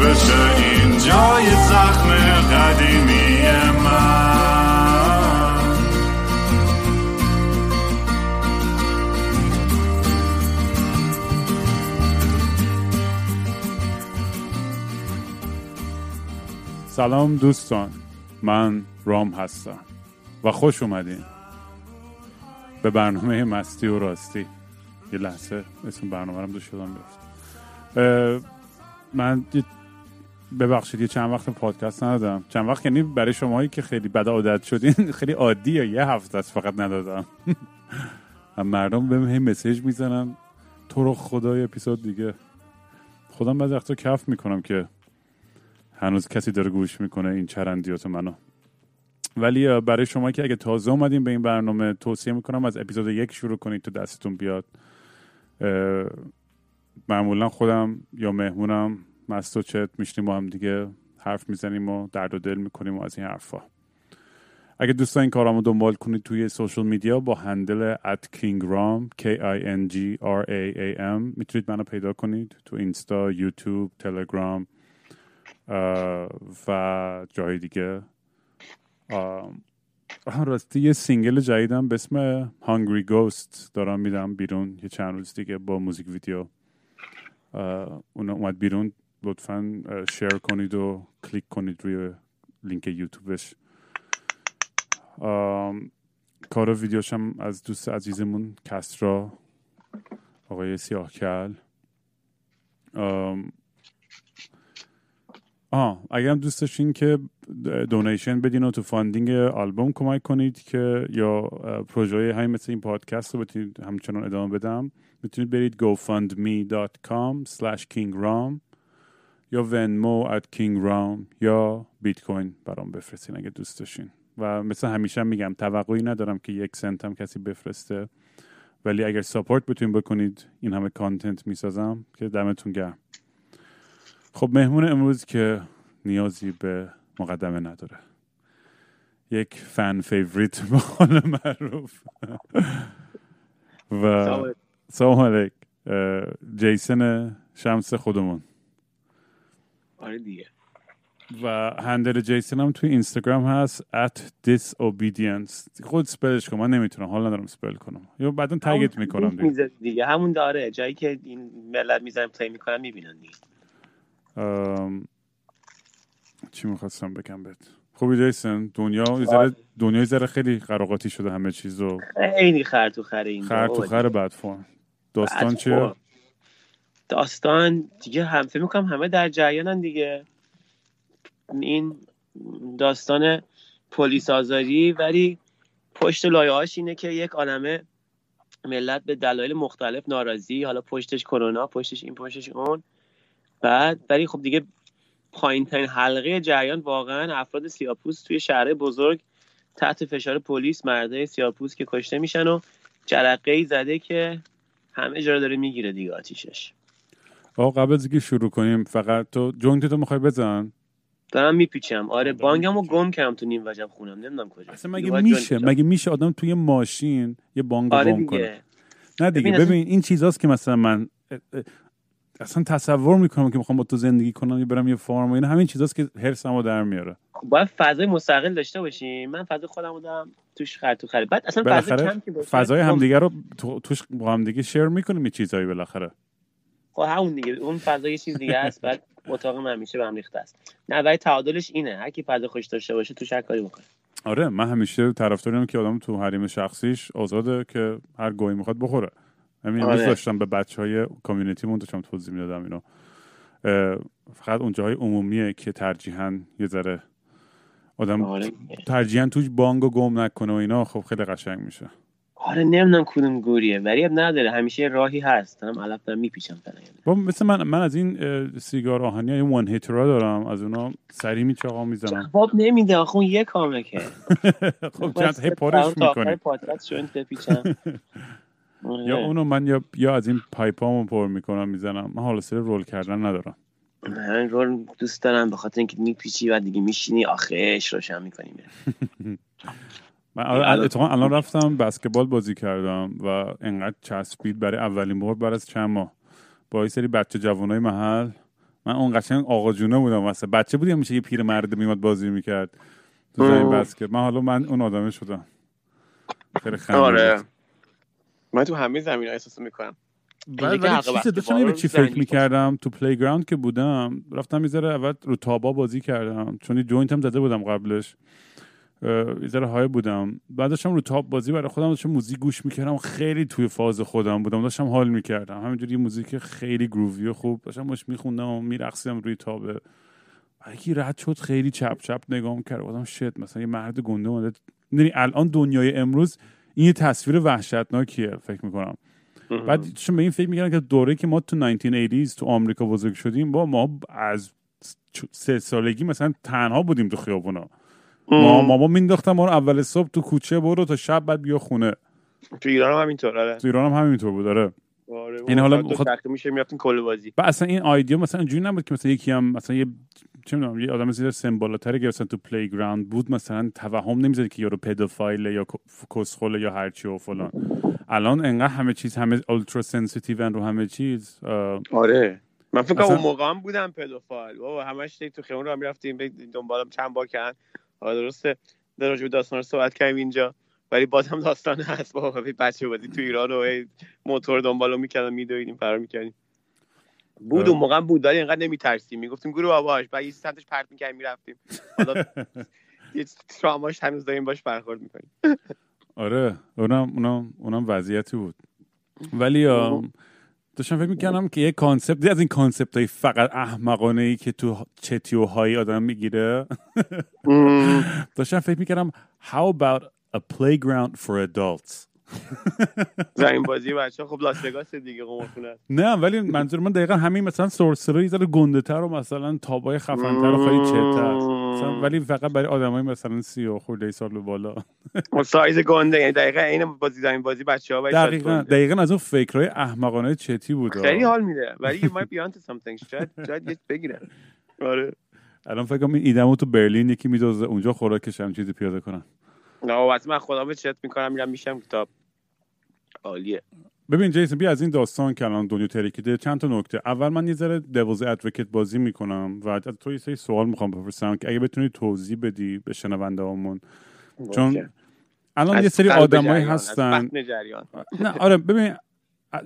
بشه این جای زخم قدیمی من. سلام دوستان من رام هستم و خوش اومدین. به برنامه مستی و راستی. یه لحظه اسم برنامه رو دو شدم گرفت من ببخشید یه چند وقت پادکست ندادم. چند وقت یعنی برای شماهایی که خیلی بد عادت شدین خیلی عادیه یه هفته است فقط ندادم. مردم بهم هی مسیج می‌زنن تو رو خدای اپیزود دیگه. خودم بعضی وقتا کف می‌کنم که هنوز کسی داره گوش می‌کنه این چرندیات منو. ولی برای شما که اگه تازه اومدین به این برنامه توصیه می‌کنم از اپیزود یک شروع کنید تو دستتون بیاد. معمولا خودم یا مهمونم مست و چت میشنیم با هم دیگه حرف می‌زنیم و درد و دل می‌کنیم و از این حرفا. اگه دوستان این کارامو دنبال کنید توی social media با handle at kingram k i n g r a a m می‌تونید منو پیدا کنید تو اینستا یوتیوب تلگرام و جای دیگه. راستی یه single جدیدم به اسم Hungry Ghost دارم میدم بیرون یه چند روز دیگه با موزیک ویدیو. اون اومد بیرون. لطفا share کنید و کلیک کنید روی لینک یوتیوبش. کار ویدیوش هم از دوست عزیزمون کسرا آقای سیاهکل. آم، آه اگر هم دوست داشتین که donation بدین و تو funding آلبوم کمک کنید که یا پروژه های مثل این پادکست رو بتونید همچنان ادامه بدم می‌تونید برید gofundme.com slash kingram یا venmo at kingram یا بیتکوین برام بفرستین اگه دوست داشتین. و مثل همیشه هم میگم توقعی ندارم که یک سنت هم کسی بفرسته. ولی اگر support بتونید بکنید این همه content می‌سازم که دمتون گرم. خب مهمون امروز که نیازی به مقدمه نداره. یک fan favorite به قول معروف. و سلام علیک. جیسن شمس خودمون. آره دیگه. و handle جیسن هم توی اینستاگرام هست at disobedience. خود spell ش کن من نمی‌تونم حال ندارم spell کنم. یا بعدا تگت می‌کنم دیگه. دیگه. دیگه. همون داره. جایی که این ملت می‌زنن play می‌کنن می‌بینن دیگه. ام، چی می‌خواستم بگم بهت؟ خوبی جیسن دنیا یه ذره آره. دنیا یه ذره خیلی قر و قاطی شده همه چیز و خیلی خر تو خر این خر تو خر بد فرم داستان بعد چیه داستان دیگه هم فکر می‌کنم همه در جریانن دیگه. این داستان پلیس آزاری ولی پشت لایه اینه که یک عالمه ملت به دلایل مختلف ناراضی حالا پشتش کرونا پشتش این پشتش اون. بعد ولی خب دیگه پایین ترین حلقه جریان واقعا افراد سیاپوس توی شهر بزرگ تحت فشار پلیس مرده سیاپوس که کشته میشن و جرقه ای زده که همه جا داره می‌گیره دیگه آتیشش. آقا قبل از اینکه شروع کنیم فقط تو joint تو می‌خوای بزن؟ دارم میپیچم. آره bong مو. گم کردم تو نیم وجب خونم. نمی‌دونم کجا. اصلا مگه میشه؟ مگه میشه آدم توی ماشین یه bong آره گم کنه؟ نه دیگه. ببین ببین, این چیزاست که مثلا من اصلا تصور می‌کنم که می‌خوام با تو زندگی کنم یا برم یه farm و اینا. همین چیزاست که هرسمو در میاره. باید فضای مستقل داشته باشیم. من فضای خودمو دارم توش خر تو خره بعد اصلا فضا کم که فضای خب، همدیگه رو تو- توش با همدیگه شیر می‌کنیم یه چیزایی بالاخره. خب همون دیگه اون فضا یه چیز دیگه است بعد اتاق همیشه به هم ریخته است. نه ولی تعادلش اینه. هر کی فضا خوش داشته باشه توش هر کاری بکنه. آره من همیشه طرفداریم که آدم تو حریم شخصیش آزاده که هر گویی می‌خواد بخوره. همین آره. داشتم به بچه های کامیونیتیمون داشتم توضیح می‌دادم اینو. فقط اون جاهای عمومیه که ترجیحاً یه ذره آدم آره. ترجیحاً توش بانگ و گم نکنه و اینا خب خیلی قشنگ میشه. آره نمی‌دونم کدوم گوریه ولی اب نداره. همیشه راهی هست. هم علف دارم میپیچم با مثل من من از این سیگار آهنی های وان هیترا دارم. از اونا سری میچاقا می‌زنم. جواب نمیده. آخه اون یه کامه که خب چند هی آخر می‌کنی. بپیچم. آره. یا اونو من یا یا از این پایپامو پر می‌کنم می‌زنم. من حالا سر رول کردن ندارم. من رول دوست دارم. به خاطر اینکه میپیچی و دیگه میشینی آخرش روشن می‌کنی من الان اتفاقا الان رفتم بسکتبال بازی کردم و انقدر چسبید برای اولین بار بعد از چند ماه. با یه سری بچه جوانای محل. من اون قشنگ آقا جونه بودم واسه. بچه بودی میشه یه پیر مرد میومد بازی می‌کرد تو زمین. بسکت؟ من حالا من اون آدمه شدم. خیلی خنده آره. من تو همه زمینه ها احساس می‌کنم. ولی چیز داشتم به چی فکر می‌کردم؟ تو playground که بودم رفتم یه ذره اول رو تابا بازی کردم. چون joint هم زده بودم قبلش. ذره high بودم. بعد داشتم رو تاب بازی برای خودم داشتم موزیک گوش می‌کردم خیلی توی فاز خودم بودم. داشتم حال می‌کردم. همینجوری یه موزیک خیلی groovy و خوب داشتم باش میخوندم و میرقصیدم روی تابه یکی رد شد خیلی چپ چپ نگام کرد بودم shit مثلا یه مرد گنده اومده. می‌دونی الان دنیای امروز این یه تصویر وحشتناکیه فکر می‌کنم. بعد چون به این فکر می‌کردم که دوره که ما تو 1980s تو آمریکا بزرگ شدیم با ما از سه سالگی مثلا تنها بودیم تو خیابونا. ما ماما مینداختم ما رو اول صبح تو کوچه برو تا شب بعد بیا خونه. تو ایران هم همینطور آره. تو ایران هم همینطور بود آره. این حالا دو بخاطر- چرخه میشه می‌رفتین کل بازی. و اصلا این آیدیا مثلا اینجوری نبود که مثلا یکی هم مثلا یه چه می‌دونم یه آدم زیر سمبالاتری که مثلا تو playground بود مثلا توهم نمی‌زد که یارو pedophile یا کسخل یا هرچی و فلان. الان انقدر همه چیز همه ultra sensitive رو همه چیز آره. من فکر کنم اصلا- اون موقع هم بودم pedophile. بابا همش تو خیابون رو می‌رفتیم دنبالم چند بار کردن. حالا درسته. در راجع به داستان رو صحبت کردیم اینجا. ولی بازم داستان هست. هی بچه بازی تو ایران و موتور دنبالو می‌کردن میدویدیم فرار می‌کردیم. بود آره. اون موقع بود ولی اینقدر نمیترسیم. می‌گفتیم گور باباش بعد یه سمتش پرت می‌کردیم می‌رفتیم. حالا یه تراماش هنوز داریم باش برخورد می‌کنیم. آره اونم اونم اونم وضعیتی بود. ولی آم، داشتم فکر می‌کنم که یه concept از این concept های فقط احمقانه ای که تو چتی و high آدم می‌گیره. داشتم فکر می‌کردم how about a playground for adults? زمین بازی بچه خب لاس وگاس دیگه قمارخونه. نه ولی منظور من دقیقا همین مثلا سورسرا یه ذره گنده تر و مثلا تابای خفنتر و خیلی چتر مثلا ولی فقط برای آدمای مثلا سی و خورده سال به بالا. اون سایز گنده یعنی دقیقا این بازی زمین بازی بچه ها دقیقا دقیقا از اون فکرهای احمقانه چتی بود. خیلی حال میده. ولی you might be onto something. شاید شاید یه بگیره آره. الان فکر کنم این ایدمو تو برلین یکی میدوزه. اونجا خوراکش هم چیزی پیاده کنن. نه وقتی من خودم چت می‌کنم میرم میشم کتاب عالیه. ببین جیسون بیا از این داستان که الان دنیا ترکیده چند تا نکته. اول من یه ذره دوز ادوکیت بازی می‌کنم و از تو یه سری سوال می‌خوام بپرسم که اگه بتونی توضیح بدی به شنونده هامون. چون. الان یه سری آدمایی هستن. نه آره ببین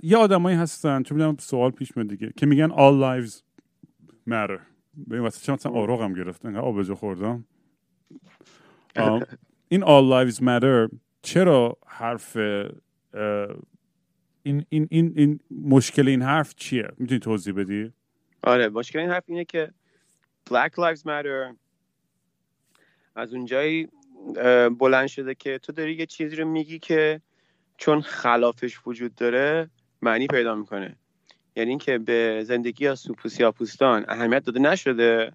یه آدمایی هستن چون می‌دونم سوال پیش میاد دیگه که میگن all lives matter. ببین واسه چه مثلا آروغم گرفت انقدر آبجو خوردم. این all lives matter چرا حرف این, این, این, این مشکل این حرف چیه؟ می‌تونی توضیح بدی؟ آره مشکل این حرف اینه که Black Lives Matter از اونجایی بلند شده که تو داری یه چیزی رو میگی که چون خلافش وجود داره معنی پیدا می‌کنه. یعنی اینکه به زندگی یا سیاپوستان اهمیت داده نشده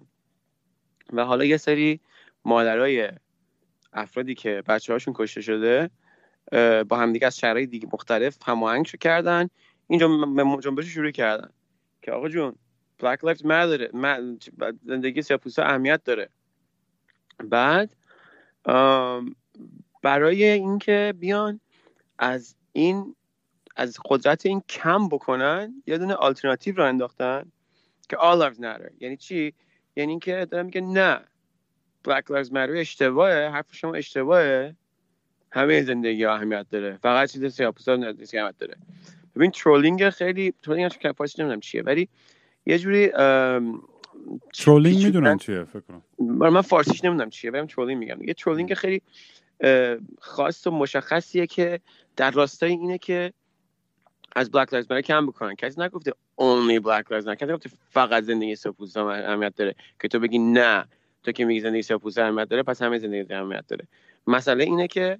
و حالا یه سری مادرای افرادی که بچه هاشون کشته شده با همدیگه از شهرهای دیگه مختلف هماهنگ کردن. اینجا جنبش رو شروع کردن که آقا جون Lives Matter ما- زندگی سیاپوستا اهمیت داره. بعد برای اینکه بیان از این از قدرت این کم بکنن یه دونه آلترناتیو رو انداختن که all lives matter. یعنی چی؟ یعنی اینکه دارن میگن نه. Black Lives Matter اشتباهه حرف شما اشتباهه. همه زندگی ها اهمیت داره. فقط چیز سیاپوستا نیست که اهمیت داره. ببین trolling خیلی trolling هم که پاش نمی‌دونم چیه ولی یه جوری trolling. می‌دونن چیه فکر کنم. من فارسیش نمی‌دونم چیه ولی trolling میگم. یه trolling خیلی خاص و مشخصیه که در راستای اینه که از Black Lives Matter کم بکنن. کسی نگفته only Black Lives Matter کسی نگفته فقط زندگی سیاه‌پوستان اهمیت داره که تو بگی نه. تو که میگی زندگی سیاه‌پوستا اهمیت داره پس همه زندگی اهمیت داره. مسئله اینه که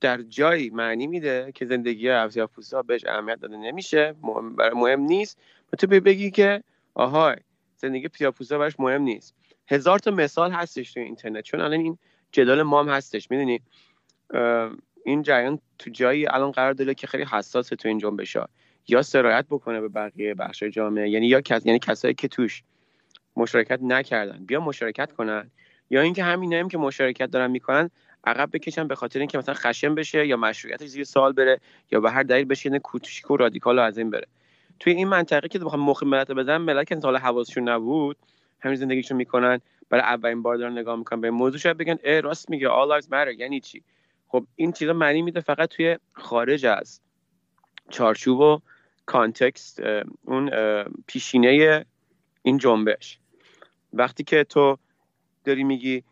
در جایی معنی میده که زندگی افسیاب پوستا بهش اهمیت داده نمیشه. مهم, مهم نیست. و تو بگی که آهای زندگی پیاپوسا براش مهم نیست. هزار تا مثال هستش تو اینترنت. چون الان این جدال مام هستش می‌دونی؟ این جریان تو جایی الان قرار داره که خیلی حساسه تو این جنبش ها. یا سرایت بکنه به بقیه بخش جامعه یعنی یا کس... یعنی کسایی که توش مشارکت نکردن. بیا مشارکت کنن. یا اینکه همین هم که مشارکت دارن می‌کنن عقب بکشن به خاطر اینکه مثلا خشم بشه یا مشروعیتش زیر سوال بره یا به هر دلیل بشه یعنی کوچیک و رادیکال از این بره. توی این منطقه که بخوام مخ ملت بزنن ملت که حالا حواسشون نبود همین زندگیشون می‌کنن. برای اولین بار دارن نگاه می‌کنن به موضوع شاید بگن ای راست میگه all lives matter یعنی چی؟ خب این چیزا معنی میده فقط توی خارج از چارچوب و کانتکست اون پیشینه این جنبش. وقتی که تو داری میگی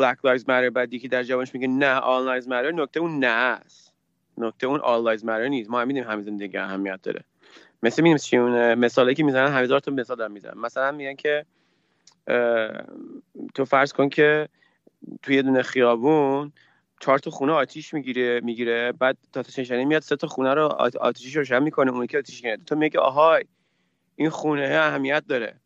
Black Lives Matter بعد یکی در جوانش میگه نه All Lives Matter نکته اون نه است. نکته اون All Lives Matter نیست. ما همین همین زندگی اهمیت داره. مثل می‌دونیم چی اون مثالی که می‌زنن هزار تا مثال دارن می‌زنن. مثلا میگن که تو فرض کن که توی یه دونه خیابون چهار تا خونه آتیش می‌گیره می‌گیره. بعد تا نشانی میاد سه تا خونه رو آتیشی روشن می‌کنه. اون که آتیش گرفته. تو میگه آهای این خونه اهمیت داره.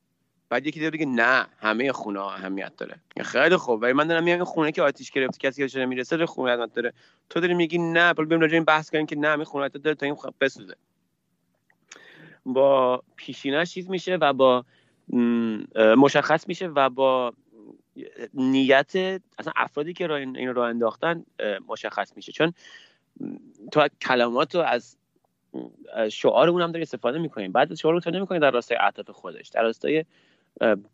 بعد یکی دیگه نه همه خونه ها اهمیت داره. خیلی خوب. ولی من دارم میگم خونه که آتیش گرفته کسی که نمی‌رسه خونه اهمیت داره. تو داری میگی نه بل بریم راجع این بحث کنیم که نه همه خونه داره تا این بسوزه. با پیشینش چیز میشه و با مشخص میشه و با نیت اصلا افرادی که این رو انداختن مشخص میشه. چون تو کلمات رو از شعار اون هم داری استفاده می‌کنیم بعد شعار رو تو نمی‌کنی در راستای اهداف خودش. در راستای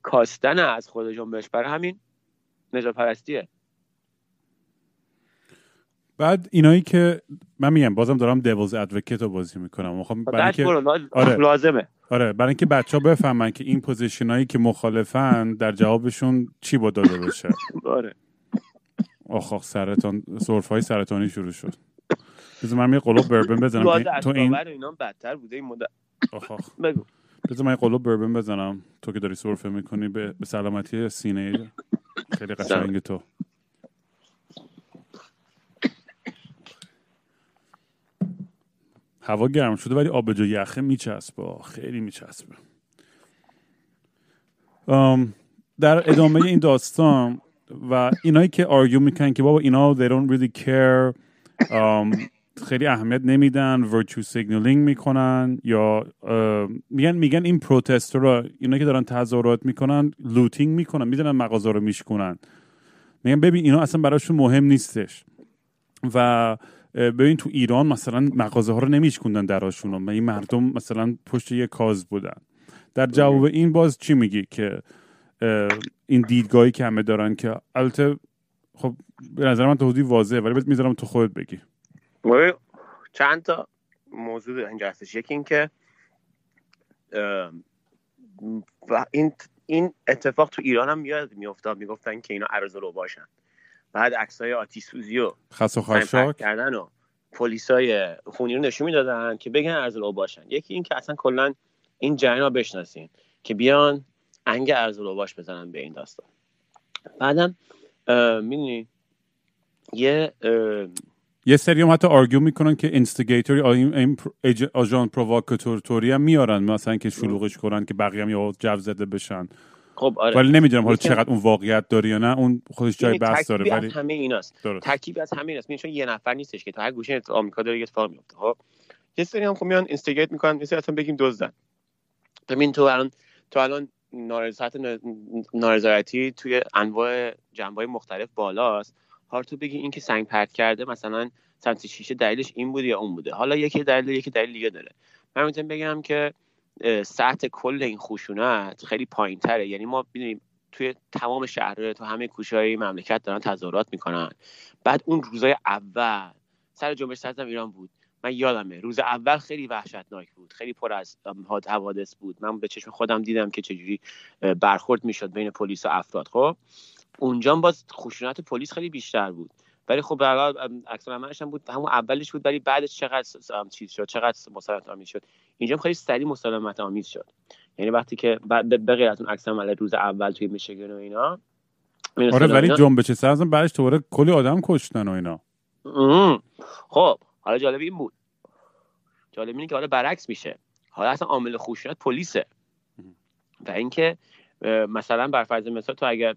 کاستن از خود جنبش برای همین نجات پرستیه. بعد اینایی که من میگم بازم دارم دیولز ادوکیت رو بازی می‌کنم. می‌خوام برای اینکه آره. لازمه. آره برای اینکه بچه ها بفهمن که این position هایی که مخالفن در جوابشون چی باید داده بشه آره. آخ آخ سرطان سرفه های سرطانی شروع شد. بذار من یه قلوب بربن بزنم تو این اینا بدتر بوده. این مدت آخ آخ. بگو. بذار من قلوب بربن بزنم. تو که داری سرفه می‌کنی به, به سلامتی سینه خیلی قشنگ تو. هوا گرم شده ولی آب جو یخه میچسبه. خیلی میچسبه. در ادامه این داستان و اینایی که argue می‌کنن که بابا اینا they don't really care خیلی اهمیت نمیدن virtue signaling می‌کنن یا میگن میگن این protester ها اینا که دارن تظاهرات می‌کنن looting می‌کنن می‌زنن مغازه رو میشکنن میگن ببین اینا اصلا براشون مهم نیستش. و ببین تو ایران مثلا مغازه ها رو نمیشکوندن دراشون و این مردم مثلا پشت یه کاز بودن. در جواب این باز چی میگی که این دیدگاهی که همه دارن که البته خب به نظر من توضیح واضحه ولی می‌ذارم تو خودت بگی. چند تا موضوع اینجا هستش. یکی این که این این اتفاق تو ایران هم میاد میافتاد می‌گفتن که اینا ارزلو باشن. بعد عکسای آتیش سوزی و خس و کردن و پلیسای خونی رو نشون می‌دادن که بگن اراذل اوباشن. یکی این که اصلا کلا این جریان بشناسین که بیان انگ اراذل اوباش بزنن به این داستان. بعدم می‌دونی یه یه سری هم حتی argue می‌کنن که instigator ی این agent provocateur ی هم میارن مثلا که شلوغش کنن که بقیه هم یا جو زده بشن. خب آره. ولی نمی‌دونم حالا چقدر اون واقعیت داره یا نه. اون خودش جای بحث داره ولی همه ایناست. ترکیبی از همه ایناست. چون یه نفر نیستش که تا هر گوشه آمریکا داره یه اتفاق میفته خب یه سری هم خب میان اینستیگیت می‌کنن. مثلا اصلا بگیم دزدن. ببین تو الان تو الان نارضایتی توی انواع جنبه مختلف بالاست. هر تو بگی این که سنگ پرت کرده مثلا سمت شیشه دلیلش این بوده یا اون بوده. حالا یکی دلیل یکی دلیل دیگه داره. من می‌تونم بگم که سطح کل این خشونت خیلی پایین تره یعنی ما ببینیم توی تمام شهرها تو همه کوچه های مملکت دارن تظاهرات می‌کنن. بعد اون روزای اول سر جنبش سرزم ایران بود. من یادمه روز اول خیلی وحشتناک بود. خیلی پر از حوادث بود. من به چشم خودم دیدم که چجوری برخورد می‌شد بین پلیس و افراد. خب؟ اونجا باز خشونت پلیس خیلی بیشتر بود. ولی خب به هر عکس هم بود. همون اولش بود ولی بعدش چقدر چیز شد چقدر مسالمت آمیز شد. اینجا خیلی سریع مسالمت آمیز شد. یعنی وقتی که به غیر از اون عکس روز اول توی میشیگن و اینا آره ولی جنبش سرزم بعدش دوباره کلی آدم کشتن و اینا. ام. خب حالا جالب این بود. جالب اینه که حالا برعکس میشه. حالا اصلا عامل خشونت پلیسه. و اینکه مثلا بر فرض مثال تو اگر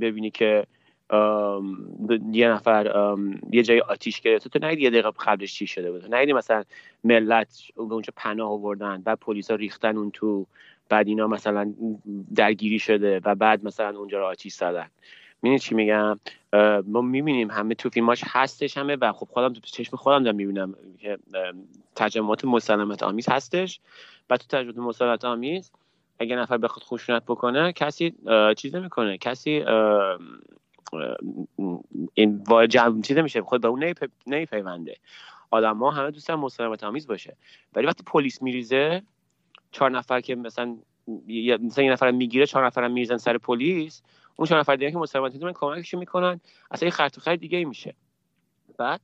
ببینی که یه نفر یه جای آتیش گرفته. تو نگیدی یه دقیقه قبلش چی شده بود. نگیدی مثلا ملت به اونجا پناه آوردن بعد پلیسا ریختن اون تو. بعد اینا مثلا درگیری شده و بعد مثلا اونجا رو آتیش زدن. می‌دونی چی میگم؟ ما می‌بینیم همه تو فیلماش هستش همه و خب خودم تو چشم خودم دارم می‌بینم که تجمعات مسالمت آمیز هستش. و تو تجربه مسالمت آمیز اگه نفر بخواد خشونت بکنه کسی چیز نمی‌کنه. کسی این واجب چیز نمیشه. خود به اون نمیپیونده آدم ها همه دوستان مسالمت آمیز باشه. ولی وقتی پلیس میریزه چهار نفر که مثلا مثلا یه نفر می‌گیره چهار نفر میریزن سر پلیس اون چهار نفر دیگه که مسالمت می‌تونن کمکشون می‌کنن اصلا یه خرط خرط دیگه میشه. بعد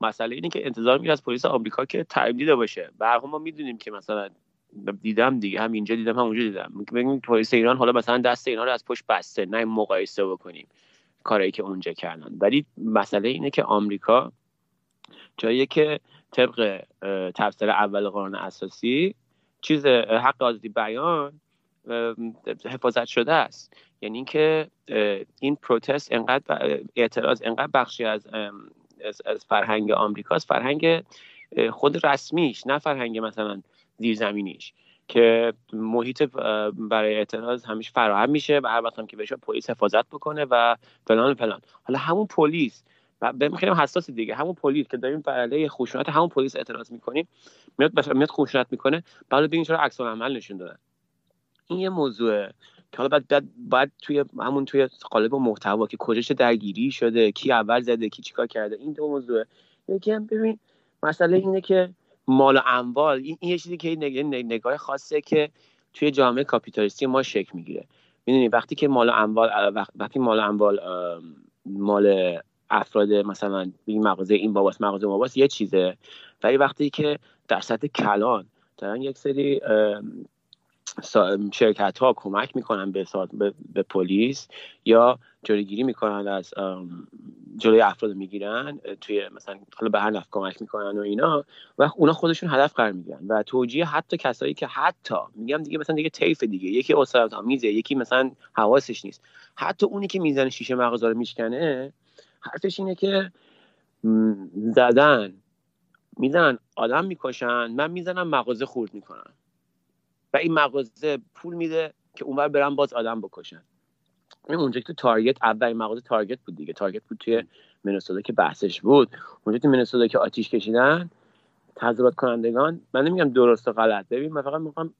مسئله اینه که انتظار میره از پلیس آمریکا که دیده باشه. به ما می‌دونیم که مثلا دیدم دیگه. هم اینجا دیدم هم اونجا دیدم ببین پلیس ایران حالا مثلا دست اینا رو از پشت بسته نه مقایسه بکنیم کاری که اونجا کردن. ولی مسئله اینه که آمریکا جایی که طبق تفسیر اول قانون اساسی چیز حق آزادی بیان حفاظت شده است. یعنی اینکه این پروتست انقدر اعتراض انقدر بخشی از از, فرهنگ آمریکاست. فرهنگ خود رسمیش نه فرهنگ مثلا زیرزمینیش که محیط برای اعتراض همیشه فراهم میشه و هر وقت هم که بشه پلیس حفاظت بکنه و فلان فلان. حالا همون پلیس و به خیلی حساس دیگه. همون پلیس که داریم علیه خشونت همون پلیس اعتراض می‌کنیم میاد. میاد خشونت می‌کنه. بعد ببین چرا عکس العمل نشون دادن این یه موضوعه که حالا بعد, بعد, بعد توی همون توی قالب محتوا که کجا چه درگیری شده کی اول زده کی چیکار کرده. این دو موضوعه. یکی هم ببین مسئله اینه که مال و اموال این, این یه چیزی که نگ... نگاه خاصه که توی جامعه کاپیتالیستی ما شکل می‌گیره. می‌دونی وقتی که مال و اموال وقتی مال و اموال مال افراد مثلا این مغازه این باباست مغازه باباست یه چیزه. ولی وقتی که در سطح کلان دارن یک سری شرکت ها کمک می‌کنن به, به, به پلیس یا جلوگیری می‌کنن از جلوی افراد می‌گیرن توی مثلا حالا به هر نفع کمک می‌کنن و اینا و اونا خودشون هدف قرار می‌گیرن و توجیه حتی کسایی که حتی میگم دیگه مثلا دیگه طیف دیگه یکی اسارت آمیزه یکی مثلا حواسش نیست. حتی اونی که می‌زنه شیشه مغازه رو میشکنه حرفش اینه که زدن می‌زنن آدم می‌کشن من می‌زنم مغازه خورد می‌کنن. و این مغازه پول میده که اونور برن باز آدم بکشن. اونجا تو تارگت اولین مغازه تارگت بود دیگه. تارگت بود توی منسودا که بحثش بود. اونجا تو که آتیش کشیدن تظاهرات کنندگان من نمیگم درست و غلط. ببین من فقط می‌خوام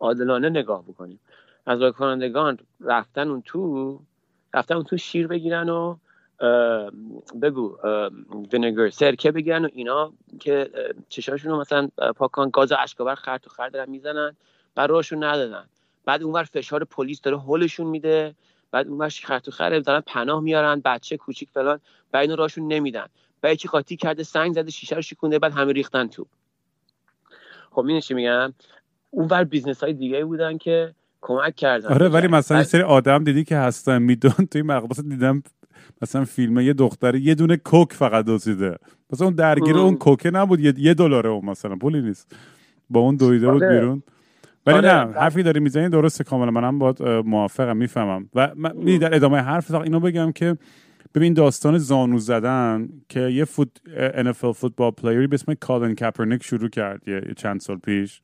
عادلانه نگاه بکنیم. تظاهرات کنندگان رفتن اون تو رفتن اون تو شیر بگیرن و بگو vinegar سرکه بگیرن و اینا که چشاشون رو مثلا پاک کنن گاز اشکاور خرد و خرد دارن می‌زنن. بعد راهشون ندادن. بعد اونور فشار پلیس داره هولشون میده. بعد اونور خرد و خرد دارن پناه میارن بچه کوچیک فلان بعد اینو راهشون نمیدن. بعد یکی قاطی کرده سنگ زده شیشه رو شکونده بعد همه ریختن تو خب می‌دونی چی میگم؟ اونور business های دیگه بودن که کمک کردن. آره ولی مثلا یه سری آدم دیدی که هستن. میدون توی مقبسه دیدم مثلا فیلم یه دختری یه دونه Coke فقط دزدیده مثلا اون درگیر اون Cokeه نبود. یه, یه دلاره اون مثلا. پولی نیست. با اون دویده بود آره. بیرون. ولی آره. نه حرفی داری می‌زنی درسته کاملا. منم باید موافقم می‌فهمم. و من در ادامه حرف اینو بگم که ببین داستان زانو زدن که یه فوت NFL football playerی به اسم Colin Kaepernick شروع کرد یه چند سال پیش.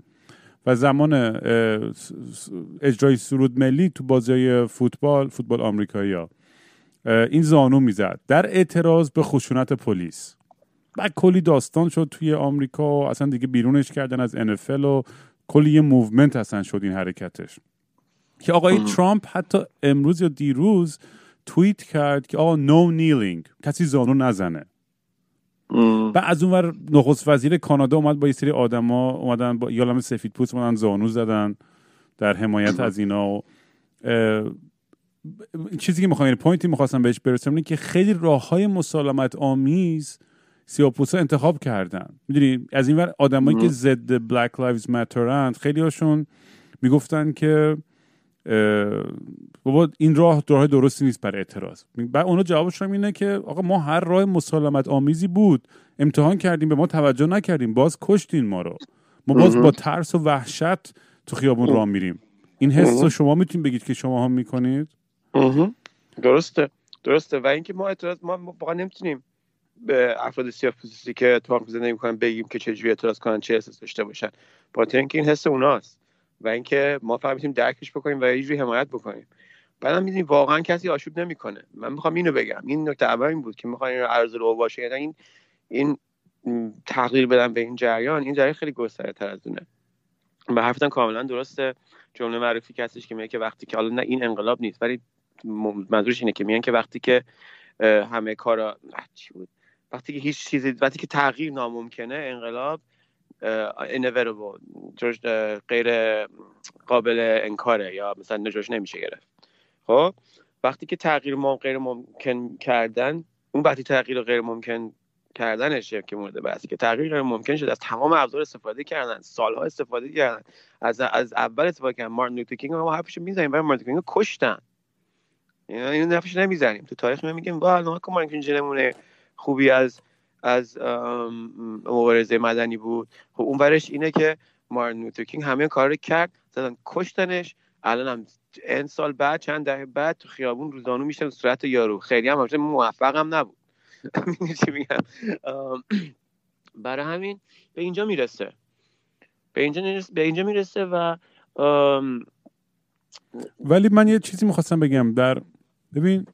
و زمان اجرای سرود ملی تو بازی فوتبال فوتبال آمریکایی ها. این زانو می‌زد. در اعتراض به خشونت پلیس. بعد کلی داستان شد توی آمریکا و اصلا دیگه بیرونش کردن از NFL و کلی یه movement اصلا شد این حرکتش. که آقای ترامپ حتی امروز یا دیروز توییت کرد که آقا no kneeling کسی زانو نزنه. و از اونور نخست وزیر کانادا اومد با یه سری آدما اومدن با یالم سفید پوست اومدن زانو زدن در حمایت از اینا و چیزی که می‌خوام pointی می‌خواستم بهش برسم اینه که خیلی راه های مسالمت آمیز سیاپوسا انتخاب کردن. می‌دونی از این ور آدمایی که ضد Black Lives Matter ند خیلی هاشون می‌گفتن که بابا این راه راه درستی نیست برای اعتراض. بعد اونا جوابشون اینه که آقا ما هر راه مسالمت آمیزی بود. امتحان کردیم به ما توجه نکردیم. باز کشتین ما رو. ما باز با ترس و وحشت تو خیابون راه میریم. این حس رو شما می‌تونید بگید که شما هم می‌کنید درسته. درسته. و اینکه ما اعتراض ما واقعا نمی‌تونیم به افراد سیاه پوستی که اتفاق زندگی می‌کنن بگیم که چجوری اعتراض کنن چه احساس داشته باشن. با اینکه این حس اوناست و اینکه ما فقط می‌تونیم درکش بکنیم و یه جوری حمایت بکنیم. بعدم می‌دونیم واقعا کسی آشوب نمی‌کنه. من می‌خوام اینو بگم. این نکته اول این بود که می‌خوام این عرض رو باشه. یعنی این این تغییر بدم به این جریان. این جریان خیلی گسترده تر از اونه. به حرفتان کاملا درسته. جمله معرفی کسیش که میگه که وقتی که حالا نه این انقلاب نیست ولی منظورش اینه که میگن که وقتی که همه کارا چی بود؟ وقتی که هیچ چیزی وقتی که تغییر ناممکنه انقلاب inevitable غیر قابل انکاره یا مثلا نجاش نمیشه گرفت. خب؟ وقتی که تغییر ما غیر ممکن کردن اون وقتی تغییر غیر ممکن کردنشه که مورد بحثی که تغییر غیر ممکن شد از تمام ابزار استفاده کردن سالها استفاده کردن از از اول استفاده کردن. مارتین لوتر کینگ ما حرفش می‌زنیم برای مارتین کینگ کشتن. اینو نفش نمی‌زنیم. تو تاریخ میگیم وا مارتین کینگ نمونه خوبی از از مبارزه مدنی بود. خب اون برش اینه که مارتین لوتر کینگ همه کار رو کرد زدن کشتنش. الان هم این سال بعد چند دهه بعد تو خیابون رو زانو میشینن صورت یارو. خیلی هم موفق هم نبود. چی میگم؟ برای همین به اینجا می‌رسه. به اینجا به اینجا می‌رسه و ولی من یه چیزی می‌خواستم بگم در ببین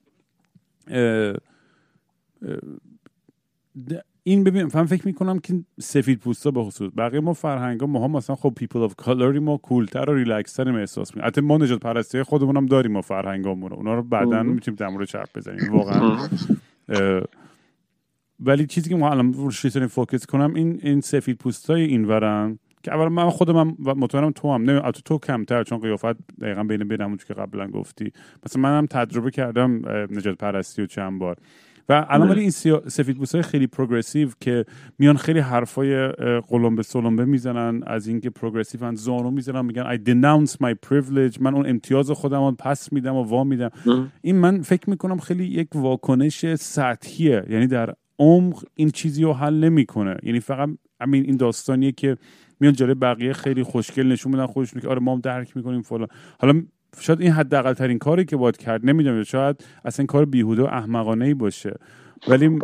این ببین من فکر می‌کنم که سفید پوستا به خصوص. بقیه ما فرهنگ ها ما هم مثلا خب people of colorیم ما cool تر و ریلکستر احساس می‌کنیم. حتی ما نژاد پرستی خودمون هم داریم ما فرهنگامون رو اونا رو بعدا می‌تونیم در مورد حرف بزنیم واقعا. ولی چیزی که ما الان روش فوکس کنم این این سفید پوستای این ورن که اول من خودم و مطمئنم تو هم نه تو کمتر چون قیافت دقیقا بین بین که قبلا گفتی. مثلا منم تجربه کردم نجات پرستی و چند بار. و الان ولی این سفید های خیلی پروگرسیو که میان خیلی حرفای قلمبه سلمبه می‌زنن از اینکه پروگرسیو ان زانو می‌زنن میگن I denounce my privilege من اون امتیاز خودم رو پس میدم و وا میدم. این من فکر می‌کنم خیلی یک واکنش سطحیه یعنی در عمق این چیزی رو حل نمی‌کنه. یعنی فقط همین این داستانیه که میان جلوی بقیه خیلی خوشگل نشون میدن خودشون که آره ما هم درک می‌کنیم فلان. حالا شاید این حداقل ترین کاری که باید کرد نمی‌دونم شاید اصلا کار بیهوده و احمقانه ای باشه. ولی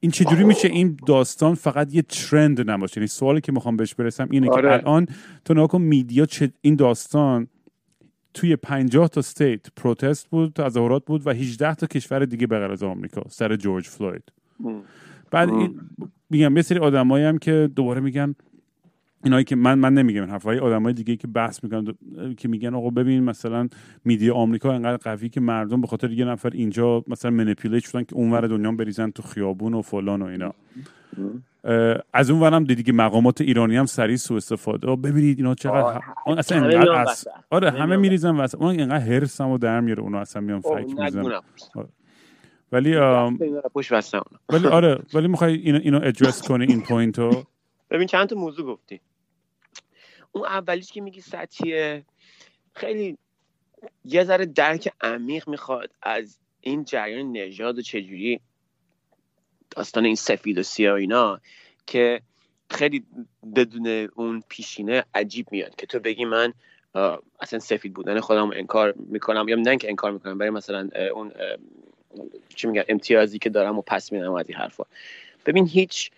این چجوری میشه این داستان فقط یه ترند نباشه؟ یعنی سوالی که می‌خوام بهش برسم اینه آره. که الان تو ناکن میدیا این داستان توی 50 تا state protest بود تظاهرات بود و 18 تا کشور دیگه به غیر از آمریکا سر جورج فلوید. بعد این میگم یه سری آدمایی هم که دوباره میگن اینایی که من من نمیگم این حرفای آدمای دیگه که بحث می‌کنن که میگن آقا ببین مثلا media آمریکا انقدر قوی که مردم به خاطر یه نفر اینجا مثلا manipulate شدن که اونور دنیا بریزن تو خیابون و فلان و اینا. از اون ورم دیدی که مقامات ایرانی هم سریع سو استفاده. ببینید اینا چقدر اون اصلا انقدر از... آره همه میریزن واسه اون انقدر هرس هم در میاره اونا اصلا میان فکر می‌زنن آره. ولی ولی آره ولی می‌خوای اینو اینو ادرس کنی این پوینتو ببین چند تا موضوع گفتی. اون اولیش که میگی سطحیه خیلی یه ذره درک عمیق می‌خواد از این جریان نژاد و چجوری داستان این سفید و سیاه اینا که خیلی بدون اون پیشینه عجیب میاد که تو بگی من اصلا سفید بودن خودم انکار می‌کنم یا نه که انکار می‌کنم برای مثلا اون چی میگن امتیازی که دارم و پس میدم از این حرفا. ببین هیچ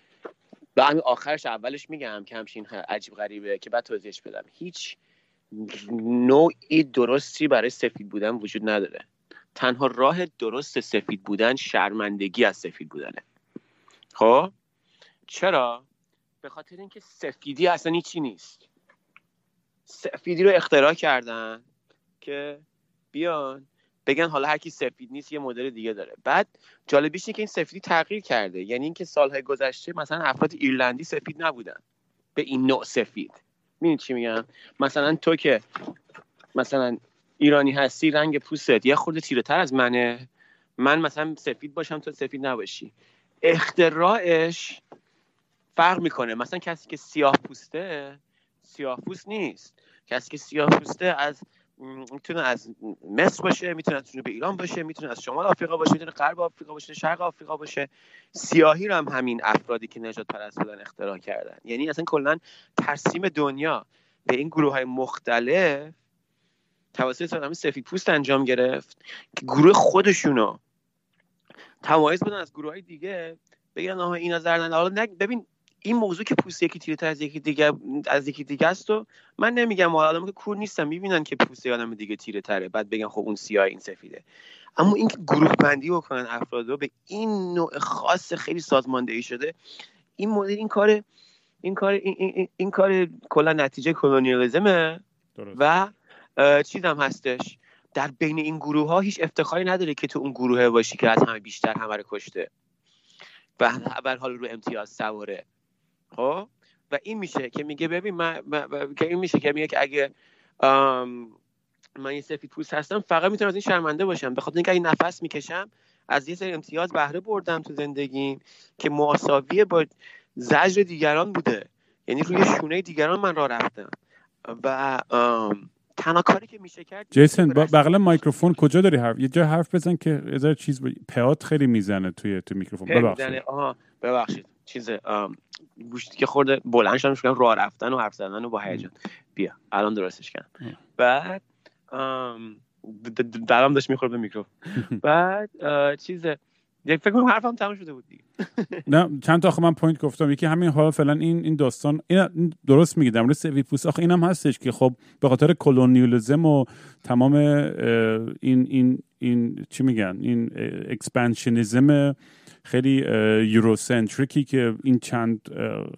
و همین آخرش اولش میگم که همچین عجیب غریبه که بعد توضیحش بدم. هیچ نوعی درستی برای سفید بودن وجود نداره. تنها راه درست سفید بودن شرمندگی از سفید بودنه. خب؟ چرا؟ به خاطر اینکه سفیدی اصلا هیچی نیست. سفیدی رو اختراع کردن که بیان بگن حالا هر کی سفید نیست یه مدل دیگه داره. بعد جالبیش اینه که این سفیدی تغییر کرده. یعنی اینکه سالهای گذشته مثلا افراد ایرلندی سفید نبودن. به این نوع سفید. می‌دونی چی میگم؟ مثلا تو که مثلا ایرانی هستی رنگ پوستت یه خورده تیره تر از منه. من مثلا سفید باشم تو سفید نباشی. اختراعش فرق می‌کنه. مثلا کسی که سیاه پوسته سیاه پوست نیست. کسی که سیاه پوسته از می‌تونه از مصر باشه می‌تونه از جنوب ایران باشه می‌تونه از شمال آفریقا باشه می‌تونه غرب آفریقا باشه شرق آفریقا باشه. سیاهی رو هم همین افرادی که نجات پرست بودن اختراع کردن. یعنی اصلا کلا ترسیم دنیا به این گروه های مختلف توسط آدم سفید پوست انجام گرفت که گروه خودشونو تمایز بدن از گروه های دیگه بگن آها اینا زردن. حالا ببین این موضوع که پوست یکی تیره از یکی دیگه از یکی دیگه است و من نمیگم آدم که کور نیستم می‌بینن که پوست آدم دیگه تیره تره بعد بگن خب اون سیاه این سفیده. اما اینکه گروه بندی بکنن افراد رو به این نوع خاص خیلی سازماندهی شده این مدل این کار این کار این, این, این کار کلا نتیجه کلونیالیزمه و چیزم هستش. در بین این گروه ها هیچ افتخاری نداره که تو اون گروه باشی که از همه بیشتر همه رو کشته. و بر حال رو امتیاز سواره. خب؟ و این میشه که میگه ببین من, که این میشه که میگه که اگه من یه سفید پوست هستم فقط می‌تونم از این شرمنده باشم. به خاطر اینکه اگه نفس می‌کشم از یه سری امتیاز بهره بردم تو زندگیم که مساویه با زجر دیگران بوده. یعنی روی شونه دیگران من را رفتم. و تنها کاری که میشه کرد جیسن بغل میکروفون کجا داری حرف یه جا حرف بزن که یه چیز ب... خیلی می‌زنه توی تو میکروفون. ببخشید. آها ببخشید. چیز گوشتی که خورده بلند شدم شدم راه رفتن و حرف زدن و با هیجان. بیا الان درستش کردم. بعد دلم داشت می‌خورد به میکروفون. بعد چیز یک فکر کنم حرفم تموم شده بود دیگه. نه چند تا آخه من point گفتم. یکی همین حالا فعلا این این داستان این درست میگه در مورد پوست. آخه اینم هستش که خب به خاطر colonialism و تمام این این این چی میگن این expansionism خیلی Eurocentricی که این چند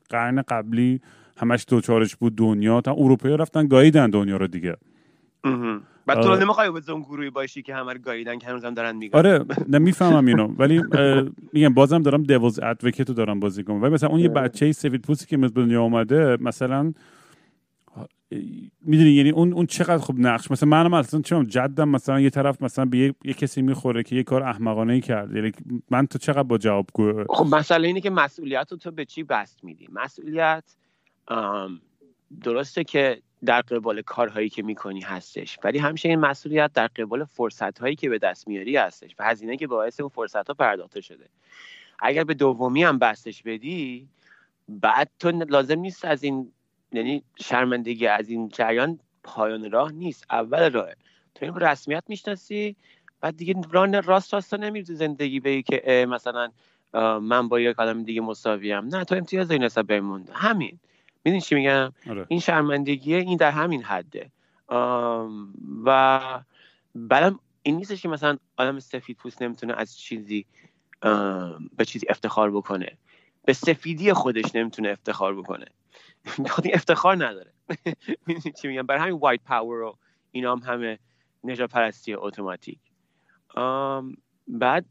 قرن قبلی همش دچارش بود دنیا. تا اروپایی رفتن گاییدن دنیا رو دیگه. بعد تو نمی‌خوای به اون گروهی باشی که همه گاییدن که هنوزم دارن میگن. آره نمی‌فهمم اینو. ولی میگم بازم دارم دیوز ادوکیت رو دارم بازی کنم ولی مثلا اون یه بچه سفید پوستی که مثل دنیا اومده مثلا می‌دونی یعنی اون اون چقدر خوب نقش. مثلا منم اصلا چون جدم مثلا یه طرف مثلا به یه, یه کسی می‌خوره که یه کار احمقانه ای کرد. یعنی من تو چقدر با جواب گو خب مسئله اینه که مسئولیت رو تو به چی بست میدی؟ مسئولیت درسته که در قبال کارهایی که می‌کنی هستش ولی همیشه این مسئولیت در قبال فرصت هایی که به دست میاری هستش و هزینه که باعث اون فرصت ها پرداخته شده. اگر به دومی هم بستش بدی بعد تو لازم نیست از این یعنی شرمندگی از این جریان پایان راه نیست اول راه تو این رسمیت می‌شناسی بعد دیگه راه راست راستا نمیری تو زندگی بگی که مثلا من با یک آدم دیگه مساویم. نه تو امتیاز این نسبت بمون همین. می‌دونی چی میگم؟ آره. این شرمندگیه این در همین حده. و بعدم این نیستش که مثلا آدم سفید پوست نمی‌تونه از چیزی به چیزی افتخار بکنه. به سفیدی خودش نمی‌تونه افتخار بکنه. این افتخار نداره. چی میگم؟ برای همین وایت پاور و اینا هم همه نجات پرستی اتوماتیک. بعد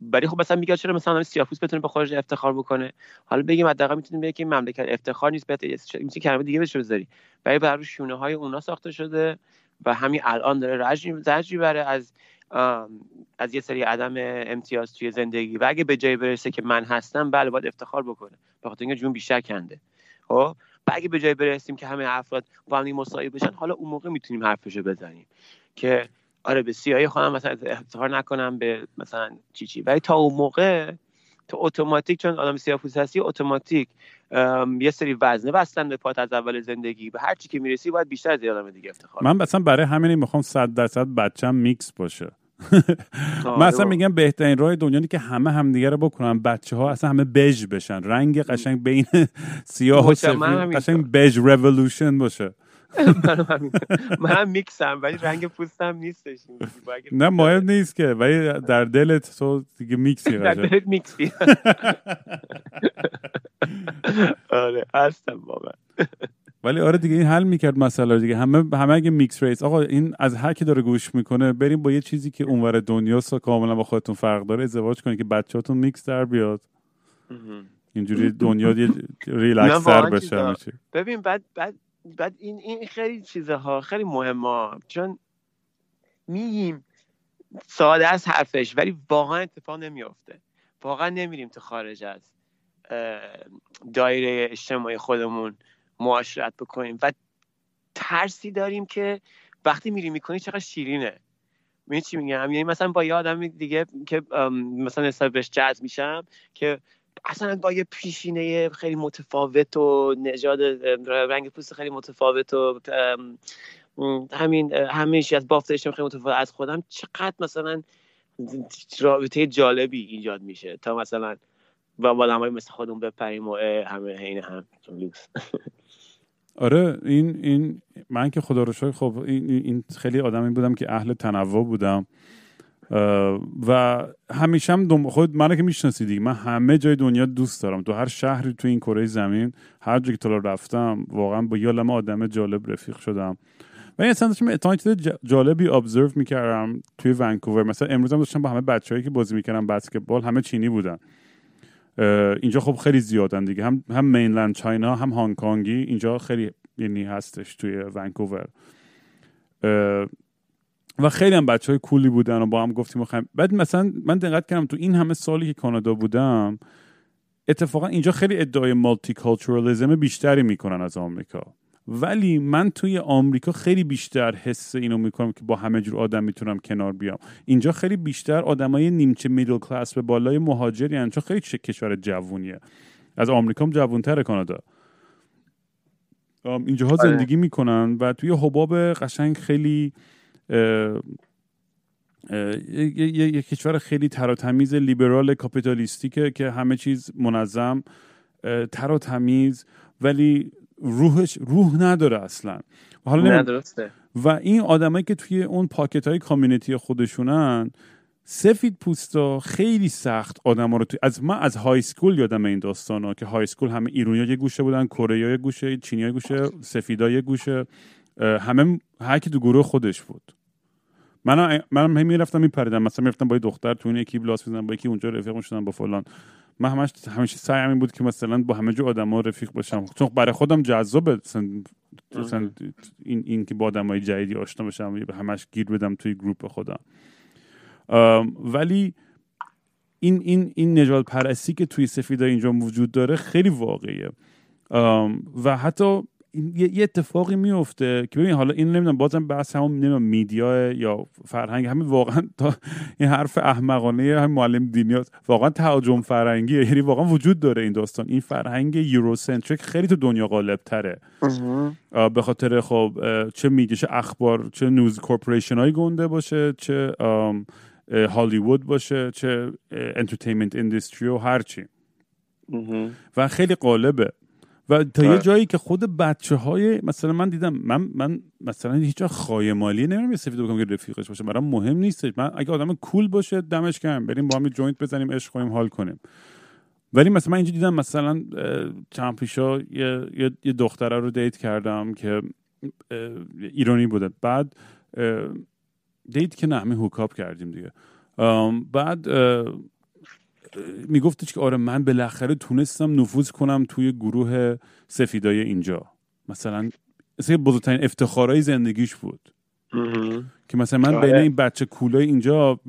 برای خب مثلا میگه چرا مثلا سیاپوس بتونه به خارج افتخار بکنه؟ حالا بگیم حداقل می‌تونیم بگیم که این مملکت افتخار نیست بهت می‌تونی کلمه دیگه بهش بذاری برای بر شونه های اونا ساخته شده و همین الان داره رجی زجری بره از از یه سری عدم امتیاز توی زندگی. و اگه به جای برسه که من هستم بله باید افتخار بکنه. به خاطر اینکه جون بیشتر کنده. خب؟ و اگه به جای برسیم که همه افراد با هم مساوی بشن حالا اون موقع می‌تونیم حرفشو بزنیم که آره به سیاهی خودم مثلا افتخار نکنم به مثلا چی چی. ولی تا اون موقع تو اتوماتیک چون آدم سیاه‌پوست هستی اتوماتیک یه سری وزنه بستن به پات از اول زندگی. به هر چی که می‌رسی باید بیشتر از آدم دیگه افتخار من مثلا برای همین می‌خوام 100 درصد بچم میکس باشه. من اصلا میگم بهترین راه دنیا که همه همدیگه رو بکنن. بچه ها اصلا همه بژ بشن. رنگ قشنگ بین سیاه و سفید قشنگ بژ رولوشن باشه. من هم میکسم ولی رنگ پوستم نیستش نه مهم نیست که ولی در دلت تو دیگه mixی در دلت mixی. آره هستم واقعا. ولی آره دیگه این حل می‌کرد مسئله دیگه. همه همه اگه mixed race آقا این از هر کی داره گوش می‌کنه بریم با یه چیزی که اونور دنیاست کاملا با خودتون فرق داره ازدواج کنید که بچه‌هاتون میکس در بیاد. اینجوری دنیا یه ریلکس تر بشه ببین بعد بعد بعد این این خیلی چیزها خیلی مهمه. چون میگیم ساده از حرفش ولی واقعا اتفاق نمیافته. واقعا نمیریم تو خارج از دایره اجتماعی خودمون. معاشرت بکنیم. و ترسی داریم که وقتی میری می‌کنی چقدر شیرینه. می‌دونی چی میگم؟ یعنی مثلا با یه آدم دیگه که مثلا حساب جذب میشم که اصلا با یه پیشینه خیلی متفاوت و نژاد رنگ پوست خیلی متفاوت و همین همیشه از بافتش خیلی متفاوت از خودم چقدر مثلا رابطه جالبی ایجاد میشه تا مثلا با آدمای مثل خودمون بپریم و همه حین هم. لوکس. آره این این من که خدا رو شکر خب این, این خیلی آدمی بودم که اهل تنوع بودم و همیشه هم دم... خود منو که می‌شناسی دیگه من همه جای دنیا دوست دارم. تو هر شهری تو این کره زمین هر جایی که رفتم واقعا با یه آدم جالب رفیق شدم. و این اصلا داشتم چیز جالبی ابزرو می‌کردم توی ونکوور. مثلا امروز هم داشتم با همه بچههایی که بازی می‌کردن بسکتبال همه چینی بودن. اینجا خب خیلی زیادن دیگه. هم هم مینلند چاینا هم هنگ کنگی اینجا خیلی یعنی هستش توی ونکوور و خیلی هم بچه های کولی بودن و با هم گفتیم خیم. بعد مثلا من دقت کردم تو این همه سالی که کانادا بودم اتفاقا اینجا خیلی ادعای مالتی کالچورالیزم بیشتری می‌کنن از آمریکا. ولی من توی آمریکا خیلی بیشتر حس اینو می‌کنم که با همه جور آدم می‌تونم کنار بیام. اینجا خیلی بیشتر آدمای نیمچه میدل کلاس به بالای مهاجری یعنی چون خیلی کشور جوونیه. از آمریکا هم جوونتر کانادا. اینجاها آره. زندگی می‌کنن و توی حباب قشنگ خیلی یه کشور خیلی تر و تمیز لیبرال کاپیتالیستیکه که همه چیز منظم تر و تمیز. ولی روحش روح نداره اصلا. و حالا و این آدمایی که توی اون پاکت های کامیونیتی خودشونن سفید پوستا خیلی سخت آدم ها رو توی از من از های سکول یادم این داستان ها که های سکول همه ایرونی یه گوشه بودن کره یه گوشه چینی یه گوشه سفیدا یه گوشه همه هر کی تو گروه خودش بود. من من هم می‌رفتم میپریدم. مثلا می‌رفتم با یه دختر تو این یکی بلاس می‌زنم با یکی اونجا رفیق شدم با فلان. من همش همیشه سعی این بود که مثلا با همه جو آدما رفیق باشم. چون برای خودم جذابه. مثلا این این که با آدمای جدیدی آشنا بشم همش گیر بدم توی گروپ خودم. ولی این این این نجات پرستی که توی سفیدا اینجا وجود داره خیلی واقعیه. و حتی یه اتفاقی میفته که ببین حالا این نمی‌دونم بازم بحث همون نمی‌دونم media یا فرهنگ همین واقعا تا این حرف احمقانه هم معلم دینیات واقعا تهاجم فرهنگیه یعنی واقعا وجود داره این داستان. این فرهنگ Eurocentric خیلی تو دنیا غالب تره به خاطر خب چه media چه اخبار چه news corporation های گنده باشه چه هالیوود باشه چه entertainment industry و هرچی و خیلی غالبه و تا یه. جایی که خود بچه های مثلا من دیدم من من مثلا هیچ خایه مالی نمیرم سفید بکنم که رفیقش باشه. برام مهم نیستش. من اگه آدم cool باشه دمش گرم بریم با هم joint بزنیم عشق کنیم حال کنیم. ولی مثلا من اینجا دیدم مثلا چند پیشا یه, یه،, یه دختره رو date کردم که ایرانی بوده. بعد date که نه همین hook up کردیم دیگه. بعد میگفتش که آره من بالاخره تونستم نفوذ کنم توی گروه سفیدای اینجا. مثلا مثلا بزرگترین افتخارای زندگیش بود. که مثلا من بین آره. این بچه کولای اینجا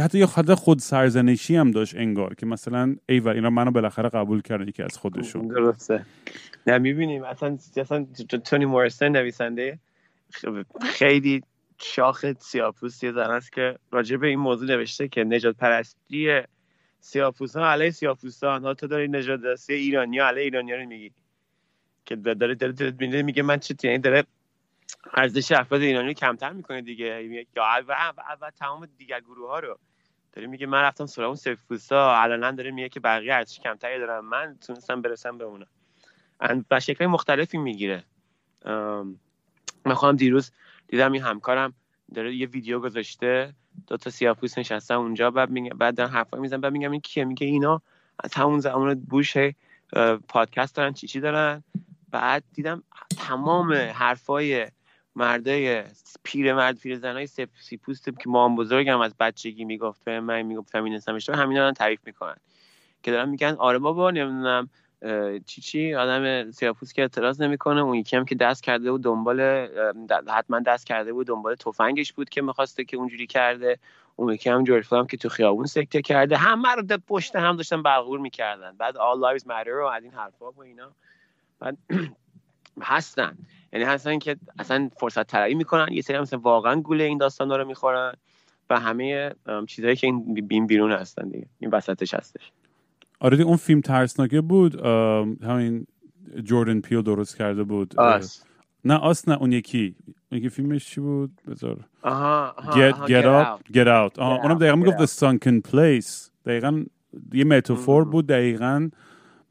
حتی یه خود خود سرزنشی هم داشت انگار که مثلا ای و اینا منو بالاخره قبول کردن یکی از خودشون. درسته. نه می‌بینیم. اصلا اصلا تونی مورستن نویسنده خیلی شاخ سیاپوستی زن است که راجع به این موضوع نوشته که نجات پرستی سیاپوستان علیه سیاپوستان ها تو داری نجات دستی ها علیه ایرانی رو میگی. که داره داره داره میگه من چه یعنی داره ارزش افراد ایرانی کمتر می‌کنه دیگه. یا اول تمام دیگر گروه ها رو. داره میگه من رفتم سراغ اون سیاپوستا الان داره میگه که بقیه ارزش کمتری دارم من تونستم برسم به اونا. و شکل مختلفی می‌گیره. من خواهم دیروز دیدم این همکارم داره یه ویدیو گذاشته. دو تا سیاپوس نشستن اونجا بعد میگه بعد دارن حرفا می‌زنن بعد میگم این کیه؟ میگه اینا از همون زمان بوش پادکست دارن چی چی دارن. بعد دیدم تمام حرفای مردای پیر مرد پیر زنای سی پوست که مام بزرگم از بچگی می‌گفت به من می‌گفت فمینیسم همینا دارن تعریف می‌کنن. که دارن میگن آره بابا نمی‌دونم. چی چی؟ آدم سیاپوس که اعتراض نمی‌کنه. اون یکی هم که دست کرده بود دنبال حتما دست کرده بود دنبال تفنگش بود که می‌خواسته که اونجوری کرده. اون یکی هم جورج هم که تو خیابون سکته کرده. همه رو پشت هم داشتن بلغور می‌کردن. بعد all lives matter و از این حرفا و اینا. بعد هستن. یعنی هستن که اصلا فرصت طلبی می‌کنن. یه سری مثلا واقعا گوله این داستان رو می‌خورن و همه چیزهایی که این بیرون هستن دیگه. این وسطش هستش. آره اون فیلم ترسناکه بود همین جوردن پیل درست کرده بود. آس. نه آس نه اون یکی. اون یکی فیلمش چی بود؟ بذار. آها, Get, آها، get, up, get out. آها Get اونم دقیقا می‌گفت. The Sunken Place. دقیقا یه متافور بود دقیقا.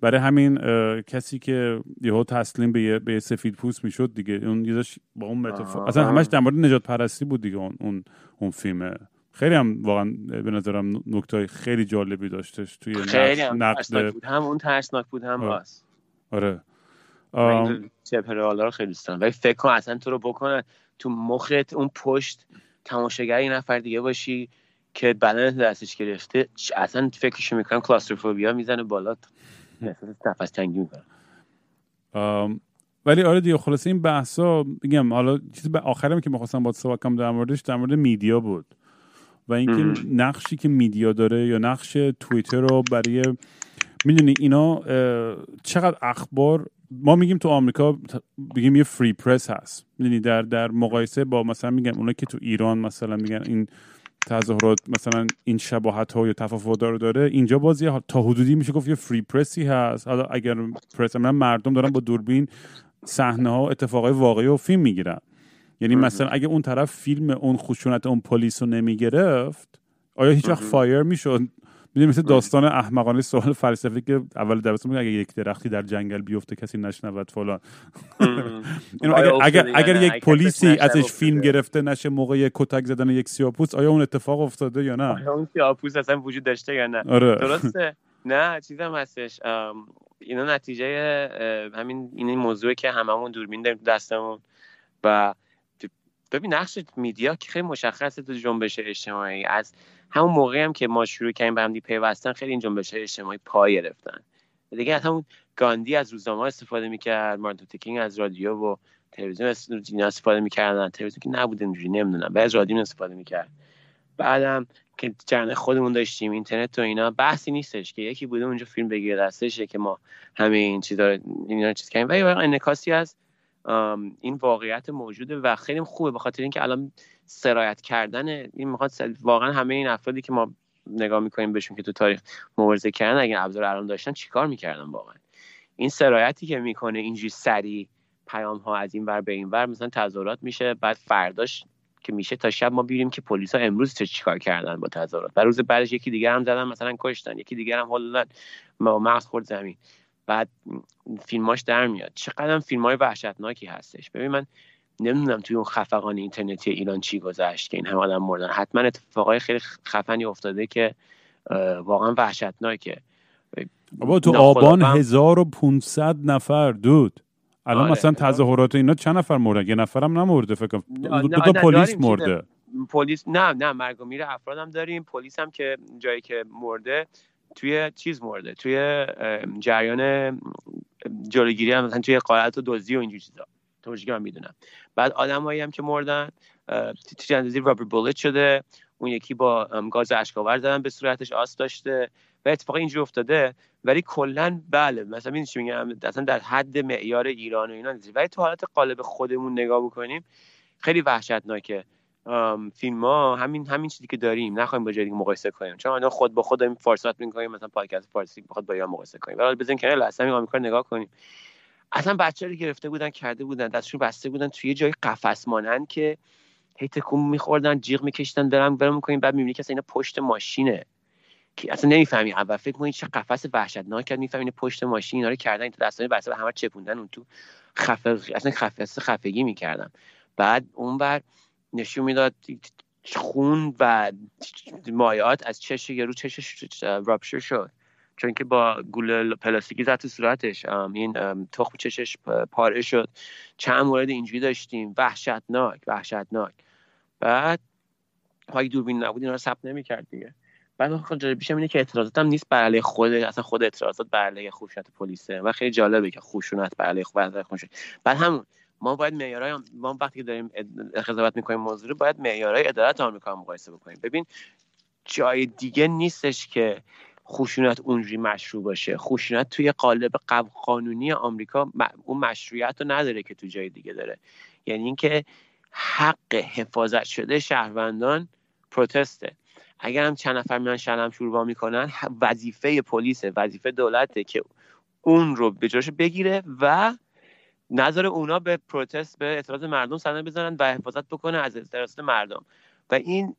برای همین کسی که یهو تسلیم به یه, به سفید پوست می‌شد دیگه. اون یه با اون متافور. اصلا همش در مورد نجات پرستی بود دیگه اون اون, اون فیلمه. خیلی هم واقعا به نظرم نکته خیلی جالبی داشتش توی خیلی نقد, هم ترسناک نقد بود. هم اون ترسناک بود هم. آس آره. من آم، این سپرالا رو خیلی دوست دارم. ولی فکر کن اصلا تو رو بکنن تو مخت اون پشت تماشاگر یه نفر دیگه باشی که بدنت دستش گرفته. اصلا فکرشو می‌کنم کلاستروفوبیا می‌زنه بالا. نفس تنگی می‌کنم آم، ولی آره دیگه خلاصه این بحثا میگم حالا چیزی به آخرم که می‌خواستم با صحبت کنم در موردش در مورد میدیا بود. و اینکه. نقشی که میدیا داره یا نقش توییتر رو برای می‌دونی اینا چقدر اخبار ما میگیم تو آمریکا میگیم یه فری پرس هست. می‌دونی در در مقایسه با مثلا میگم اونا که تو ایران مثلا میگن این تظاهرات مثلا این شباهت ها یا تفاوت رو داره اینجا باز یه تا حدودی میشه گفت یه فری پرسی هست. حالا اگر پرس مردم دارن با دوربین صحنه ها اتفاقای واقعی و فیلم می‌گیرن. یعنی مهم. مثلا اگه اون طرف فیلم اون خشونت اون پلیس رو نمی‌گرفت آیا هیچ وقت. فایر می‌شد؟ می‌دونی مثل داستان احمقانه سوال فلسفی که اول درستون میگه اگه یک درختی در جنگل بیفته کسی نشنود فلان. اینو اگر, اگر, اگر؟ یک پلیسی ازش فیلم. گرفته نشه موقع کتک زدن یک سیاپوست آیا اون اتفاق افتاده یا نه؟ آیا اون سیاه‌پوست اصلا وجود داشته یا نه؟ آره. درسته؟ نه چیزم هستش. اینا نتیجه همین این موضوعی که هممون دوربین داریم دستمون و ببین نقش میدیا که خیلی مشخصه تو جنبش اجتماعی. از همون موقعی هم که ما شروع کردیم به هم دیگه پیوستن خیلی این جنبش اجتماعی پای گرفتن. دیگه از همون گاندی از روزنامه استفاده می‌کرد مارتین لوتر کینگ از رادیو و تلویزیون استفاده می‌کردن. تلویزیون که نبود اینجوری نمی‌دونم بعد از رادیو استفاده می‌کرد. بعدم که جریان خودمون داشتیم اینترنت و اینا بحثی نیستش که یکی بوده اونجا فیلم بگیره دستشه که ما همه این چیزا اینا چیز کردیم. واقعا انعکاسی از این واقعیت موجوده و خیلی خوبه. به خاطر اینکه الان سرایت کردن این می‌خواد واقعا همه این افرادی که ما نگاه می‌کنیم بهشون که تو تاریخ مبارزه کردن اگه ابزار الان داشتن چیکار می‌کردن واقعا؟ این سرایتی که می‌کنه اینجوری سریع پیام ها از این ور به این ور مثلا تظاهرات میشه بعد فرداش که میشه تا شب ما بیریم که پلیس ها امروز چه چیکار کردن با تظاهرات. و روز بعدش یکی دیگر هم زدن مثلا کشتن یکی دیگر هم ما مغز خورد زمین. بعد فیلماش در میاد. چقدر فیلم های وحشتناکی هستش. ببین من نمی‌دونم توی اون خفقان اینترنتی ایران چی گذشت که این همه آدم مردن. حتما اتفاقای خیلی خفنی افتاده که واقعا وحشتناکه. بابا تو آبان هم- 1500 نفر دود. الان آره، مثلا. تظاهرات اینا چند نفر مردن؟ یه نفرم نمرده فکر کنم. دو, تا پلیس مرده. پلیس نه نه مرگ و میر افراد هم داریم. پلیس هم که جایی که مرده توی چیز مرده توی جریان جلوگیری هم مثلا توی قارت و دزدی و اینجور چیزا. که من می‌دونم. بعد آدمایی هم که مردن توی اندازی رابر بولت شده. اون یکی با گاز اشکاور زدن به صورتش آس داشته. و اتفاق اینجوری افتاده. ولی کلا بله مثلا این چی میگم؟ اصلا در حد معیار ایران و اینا ولی تو حالت قالب خودمون نگاه بکنیم خیلی وحشتناکه. فیلم ها همین همین چیزی که داریم نخوایم با دیگه مقایسه کنیم. چون الان خود با خود داریم فارسی می‌کنیم مثلا پادکست فارسی بخواد با ایران مقایسه کنیم. ولی بزنین کنار لحظه همین آمریکا نگاه کنیم. اصلا بچه رو گرفته بودن کرده بودن دستشون بسته بودن توی جای قفس مانند که هی تکون میخوردن جیغ میکشیدن برم برم می‌کنیم بعد می‌بینی که اصلا اینا پشت ماشینه. که اصلا نمی‌فهمی. اول فکر می‌کنی چه قفس وحشتناک می‌فهمی اینا پشت ماشین اینا رو کردن این دستای بسته همه چپوندن اون تو خفه اصلا خفه خفگی بعد اون بر نشون می‌داد خون و مایعات از چش یارو چشش رابشر شد. چون که با گوله پلاستیکی زد تو صورتش. این تخم چشش پاره شد. چند مورد اینجوری داشتیم. وحشتناک وحشتناک. بعد پای دوربین نبود اینا رو ثبت نمی‌کرد دیگه. بعد خود جالبیش اینه که اعتراضات هم نیست بر علیه خود اصلا خود اعتراضات بر علیه خشونت پلیسه. و خیلی جالبه که خشونت بر علیه بعد همون ما باید معیارهای ما وقتی که داریم قضاوت می‌کنیم موضوع رو باید معیارهای عدالت آمریکا هم مقایسه بکنیم. ببین جای دیگه نیستش که خشونت اونجوری مشروع باشه. خشونت توی قالب قانونی آمریکا اون مشروعیت رو نداره که تو جای دیگه داره. یعنی اینکه حق حفاظت شده شهروندان پروتسته. اگر هم چند نفر میان شلم شوروا می‌کنن وظیفه پلیس وظیفه دولته که اون رو به جاش بگیره و نظر اونا به پروتست به اعتراض مردم صدمه بزنن و حفاظت بکنه از اعتراض مردم. و این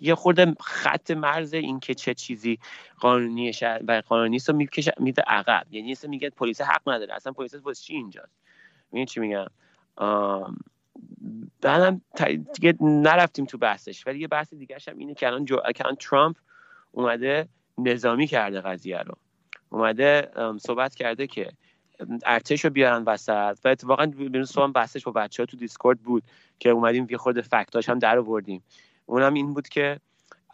یه خورده خط مرز این که چه چیزی قانونی و قانونی است می‌کشه میده عقب. یعنی اصلا میگه پلیس حق نداره. اصلا پلیس واسه چی اینجاست؟ میگه چی میگم؟ بعدم دیگه نرفتیم تو بحثش. ولی یه بحث دیگه هم اینه که الان, جو... ترامپ اومده نظامی کرده قضیه رو. اومده صحبت کرده که ارتش رو بیارن وسط. و اتفاقا بیرون صحبت بحثش با بچه ها تو دیسکورد بود که اومدیم یه خورده فکتاش هم در آوردیم. اونم این بود که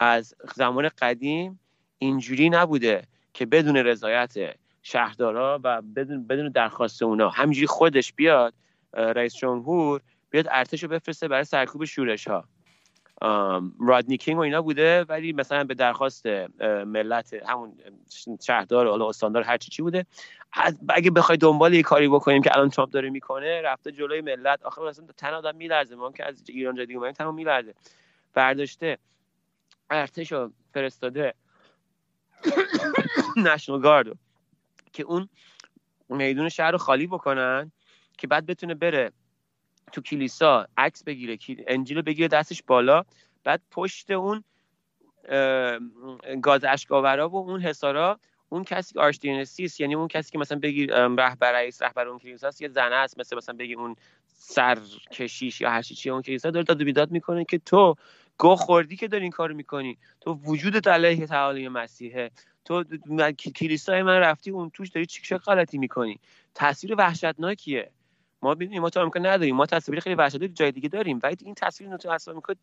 از زمان قدیم اینجوری نبوده که بدون رضایت شهردارا و بدون بدون درخواست اونا همینجوری خودش بیاد رئیس جمهور بیاد ارتش رو بفرسته برای سرکوب شورش ها رادنی کینگ و اینا بوده ولی مثلا به درخواست ملت همون شهردار و استاندار هر چی بوده. اگه بخوای دنبال یه کاری بکنیم که الان ترامپ داره می‌کنه رفته جلوی ملت. آخه مثلا تن آدم میلرزه. ما که از ایران جدی اومدیم تمام میلرزه. برداشته ارتش رو فرستاده National Guard که اون میدون شهر رو خالی بکنن که بعد بتونه بره تو کلیسا عکس بگیره انجیل بگیره دستش بالا بعد پشت اون گاز اشکاورا و اون حسارا اون کسی که archdiocese ست یعنی اون کسی که مثلا بگی رهبر رئیس رهبر اون کلیسا یه زنه است مثل مثلا بگی اون سرکشیش یا هر چی اون کلیسا داره داد بیداد می‌کنه که تو گو خوردی که داری این کارو می‌کنی تو وجودت علیه تعالیم مسیحه تو کلیسای من رفتی اون توش داری چه غلطی می‌کنی؟ تاثیر وحشتناکیه. ما ببینیم ما تو آمریکا نداریم. ما تصویر خیلی وحشتناک جای دیگه داریم. ولی این تصویر تو اصلا آمریکا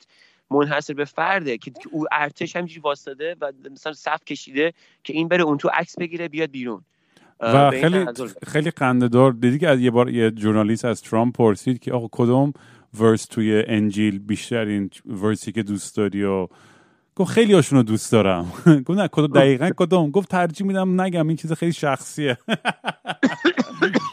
منحصر به فرده که او ارتش همینجوری واسطه و مثلا صف کشیده که این بره اون تو عکس بگیره بیاد بیرون. و خیلی خیلی دار دیدی که از یه بار یه ژورنالیست از ترامپ پرسید که آقا کدوم ورس توی انجیل بیشترین ورسی که دوست داری و گفت خیلی هاشون رو دوست دارم. گفت نه کدوم دقیقا کدوم؟ گفت ترجیح میدم نگم این چیز خیلی شخصیه.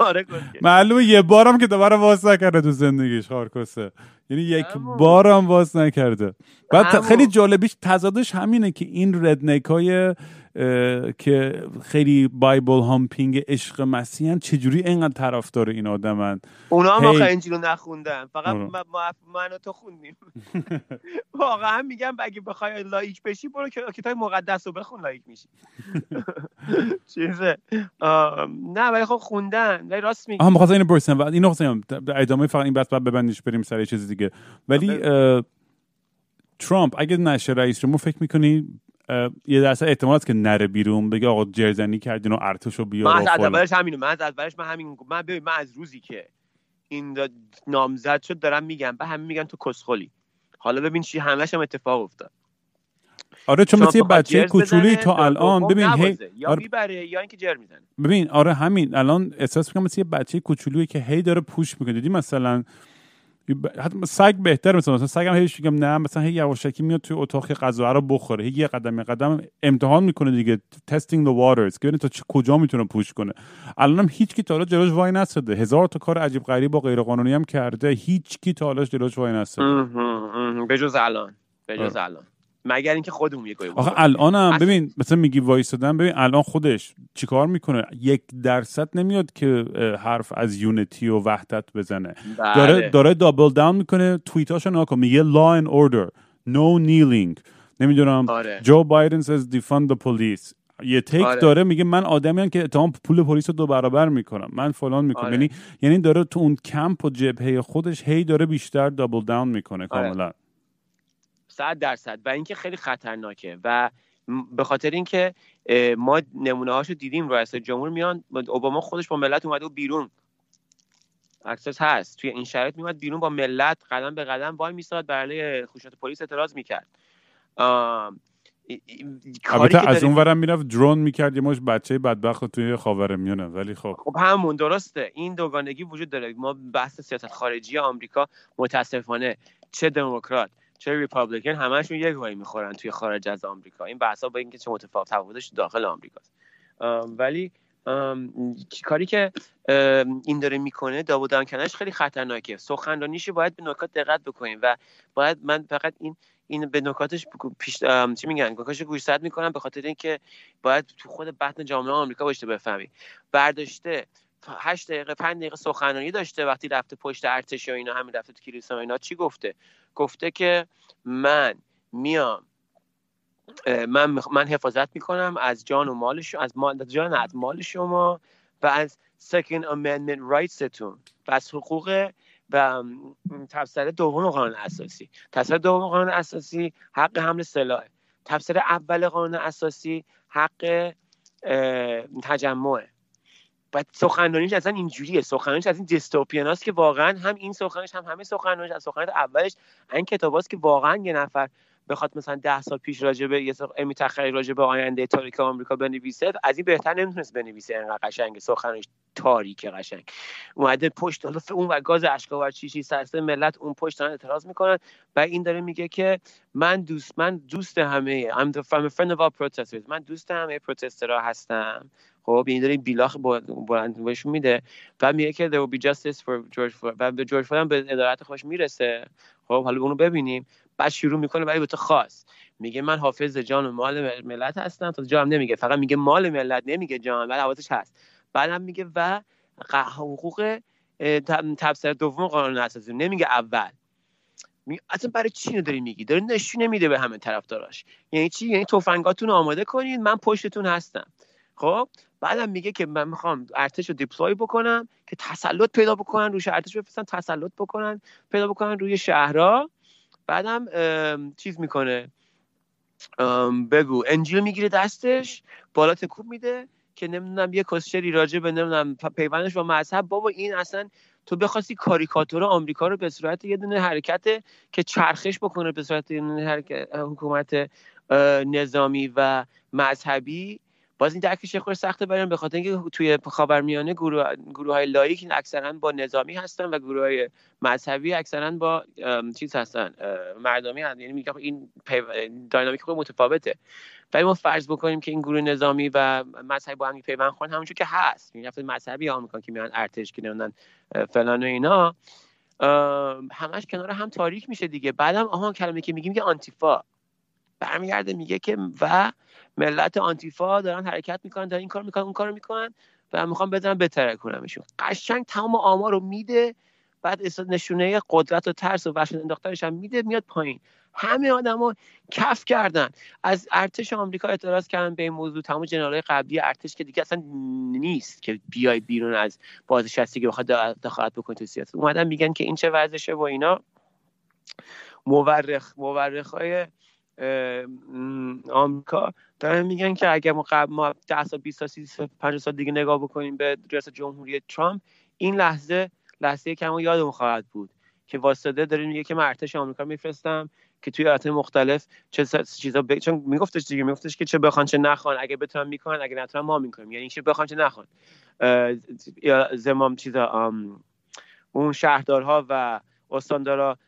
آره، معلومه یه بارم که دوباره واس نکرده تو زندگیش خارکسه یعنی یک بارم واس نکرده. بعد خیلی جالبیش تضادش همینه که این ردنک های که خیلی بایبل هامپینگ عشق مسیحن چجوری اینقدر طرفدار این آدمن؟ اونا هم آخه انجیل نخوندن. فقط من و تو خوندیم. واقعا میگم اگه بخوای لائیک بشی برو کتاب مقدس رو بخون لائیک میشی. چیزه. نه ولی خب خوندن. ولی راست میگی. آها می‌خواستم اینو برسیم اینو خواستم ادامه فقط این بحث بعد ببندیش بریم سر چیز دیگه. ولی ترامپ اگه نشه رئیس جمهور فکر می‌کنی یه درصد احتمال که نره بیرون بگه آقا جرزنی کردین و ارتشو بیار من از اولش همینو من از اولش من همین من ببین من از روزی که این نامزد شد دارم میگم به همین میگن تو کسخلی. حالا ببین چی همش هم اتفاق افتاد. آره چون مثل یه بچه کوچولی تا الان ببین هی یا آره. می‌بره یا اینکه جر می‌زنه. ببین آره همین. الان احساس می‌کنم مثل یه بچه کوچولویی که هی داره پوش می‌کنه. دیدی مثلا حتی سگ بهتر مثلا مثلا سگم هیچ میگم نه مثلا هی یواشکی میاد توی اتاق غذا رو بخوره هی یه قدم یه قدم امتحان می‌کنه دیگه تستینگ the waters که تا کجا می‌تونه پوش کنه. الانم هیچ کی تا حالا جلوش وای نساده هزار تا کار عجیب غریب و غیر قانونی هم کرده هیچ کی تا حالا جلوش وای نساده بجز الان بجز آره. الان. مگر اینکه خودمون یه آخه الانم ببین مثلا میگی وایسادن ببین الان خودش چیکار می‌کنه؟ یک درصد نمیاد که حرف از یونیتی و وحدت بزنه. بله. داره داره دابل داون می‌کنه توییتاشو نگاه کن. میگه لا ان اوردر no kneeling نمی‌دونم. جو بایدن says defund police. یه تیک آره. داره میگه من آدمی که اتهام پول پلیس رو دو برابر می‌کنم. من فلان می‌کنم. آره. یعنی یعنی داره تو اون کمپ و جبهه خودش هی داره بیشتر double down می‌کنه آره. کاملا. صد درصد و اینکه خیلی خطرناکه و به خاطر اینکه ما نمونه هاشو دیدیم رئیس جمهور میان اوباما خودش با ملت اومده و بیرون. عکسش هست. توی این شرایط میومد بیرون با ملت قدم به قدم وای میستاد برای خشونت پلیس اعتراض می‌کرد. البته از اون ورم می‌رفت درون می‌کرد یه مش بچه بدبخت توی خاور میونه ولی خب. خب همون درسته. این دوگانگی وجود داره. ما بحث سیاست خارجی آمریکا متاسفانه چه دموکرات چه ریپابلیکن همشون یک وای می‌خورن توی خارج از آمریکا. این بحثا با اینکه چه متفاوت تفاوتش داخل آمریکاست. ولی کاری که این داره می‌کنه داوود دانکنش خیلی خطرناکه. سخنرانیش باید به نکات دقت بکنیم و باید من فقط این این به نکاتش پیش چی میگن نکاتش گوشزد می‌کنم به خاطر اینکه باید تو خود بطن جامعه آمریکا باشه بفهمی. برداشته هشت دقیقه پنج دقیقه سخنرانی داشته وقتی رفته پشت ارتش و اینا همین رفته تو کلیسا و اینا چی گفته؟ گفته که من میام من من حفاظت می‌کنم از جان و مال از مال جان از مال شما و از second amendment rightsتون. و از حقوق و تفسیر دوم قانون اساسی. تفسیر دوم قانون اساسی حق حمل سلاح. تفسیر اول قانون اساسی حق تجمعه. و سخنرانیش اصلا اینجوریه. سخنرانیش از این دیستوپیان که واقعا هم این سخنرانیش هم همه سخنرانیش از سخنرانی اولش این کتاب که واقعا یه نفر بخواد مثلا ده سال پیش راجع به یه امی تخیلی راجع به آینده تاریک آمریکا بنویسه از این بهتر نمی‌تونست بنویسه. انقدر قشنگ سخنش تاریک قشنگ. اومده پشت حالا اون و گاز اشکاور چیشی سرسه ملت اون پشت دارن اعتراض می‌کنن و این داره میگه که من دوست من دوست همه I'm, the, I'm a friend of all protesters. من دوست همه پروتسترها هستم. خب این داره بیلاخ بلند بهشون میده. و میگه که there will be justice for George Floyd. و به جورج فلوید به ادارت خوش می‌رسه. خب حالا اونو ببینیم. بعد شروع می‌کنه برای به تو خاص. میگه من حافظ جان و مال ملت هستم. تا جان نمیگه. فقط میگه مال ملت نمیگه جان. بعد حواسش هست. بعدم میگه و حقوق تفسیر دوم قانون اساسی. نمیگه اول. اصلا برای چی داری میگی؟ داره نشونه میده به همه طرفداراش. یعنی چی؟ یعنی تفنگاتون آماده کنید. من پشتتون هستم. خب بعدم میگه که من می‌خوام ارتش رو دیپلوی بکنم که تسلط پیدا بکنن روش ارتش بفرستن تسلط بکنن پیدا بکنن روی شهرها. بعدم چیز می‌کنه. بگو. انجیل می‌گیره دستش بالا تکوب میده که نمی‌دونم یه کسچری راجع به نمی‌دونم پیوندش با مذهب. بابا این اصلا تو بخواستی کاریکاتور آمریکا رو به صورت یه دونه حرکت که چرخش بکنه به صورت یه دونه حرکت حکومت نظامی و مذهبی باز این درکش خود سخته بریم به خاطر اینکه توی خاورمیانه گروه, گروه های لایک اکثرا با نظامی هستن و گروه های مذهبی اکثرا با چیز هستن مردمی هستن. یعنی میگه این داینامیک خود متفاوته. ولی ما فرض بکنیم که این گروه نظامی و مذهبی با هم پیوند خواهن همونجور که هست. این رفت مذهبی آمریکا که میان ارتش که نمی‌دونن فلان و اینا. همش کنار هم تاریک میشه دیگه. بعدم آها کلمه که میگیم که آنتیفا. برمیگرده میگه که و ملت آنتیفا دارن حرکت می‌کنن دارن این کار می‌کنن اون کار می‌کنن و می‌خوام بزنن بترکونمشون قشنگ تمام آمار رو میده بعد نشونه قدرت و ترس و وحشت انداختنش هم میده میاد پایین. همه آدما کف کردن. از ارتش آمریکا اعتراض کردن به این موضوع. تمام جنرال قبلی ارتش که دیگه اصلا نیست که بیای بیرون از بازنشستگی بخواد دخالت بکنه تو سیاست. اومدن میگن که این چه وضعشه و اینا. مورخ مورخ های آمریکا دارن میگن که اگر ما قبل ما 10 سال 20 سال 30 سال 50 سال دیگه نگاه بکنیم به ریاست جمهوری ترامپ این لحظه لحظه که ما یادمون خواهد بود که واسطه داره میگه که من ارتش آمریکا میفرستم که توی ایالات مختلف چه چیزا ب... چون میگفتش دیگه میگفتش که چه بخوان چه نخوان اگه بتونن می‌کنن اگه نتونن ما می‌کنیم. یعنی چه بخوان چه نخوان. زمام چیزا اون شهردارها و استاندارا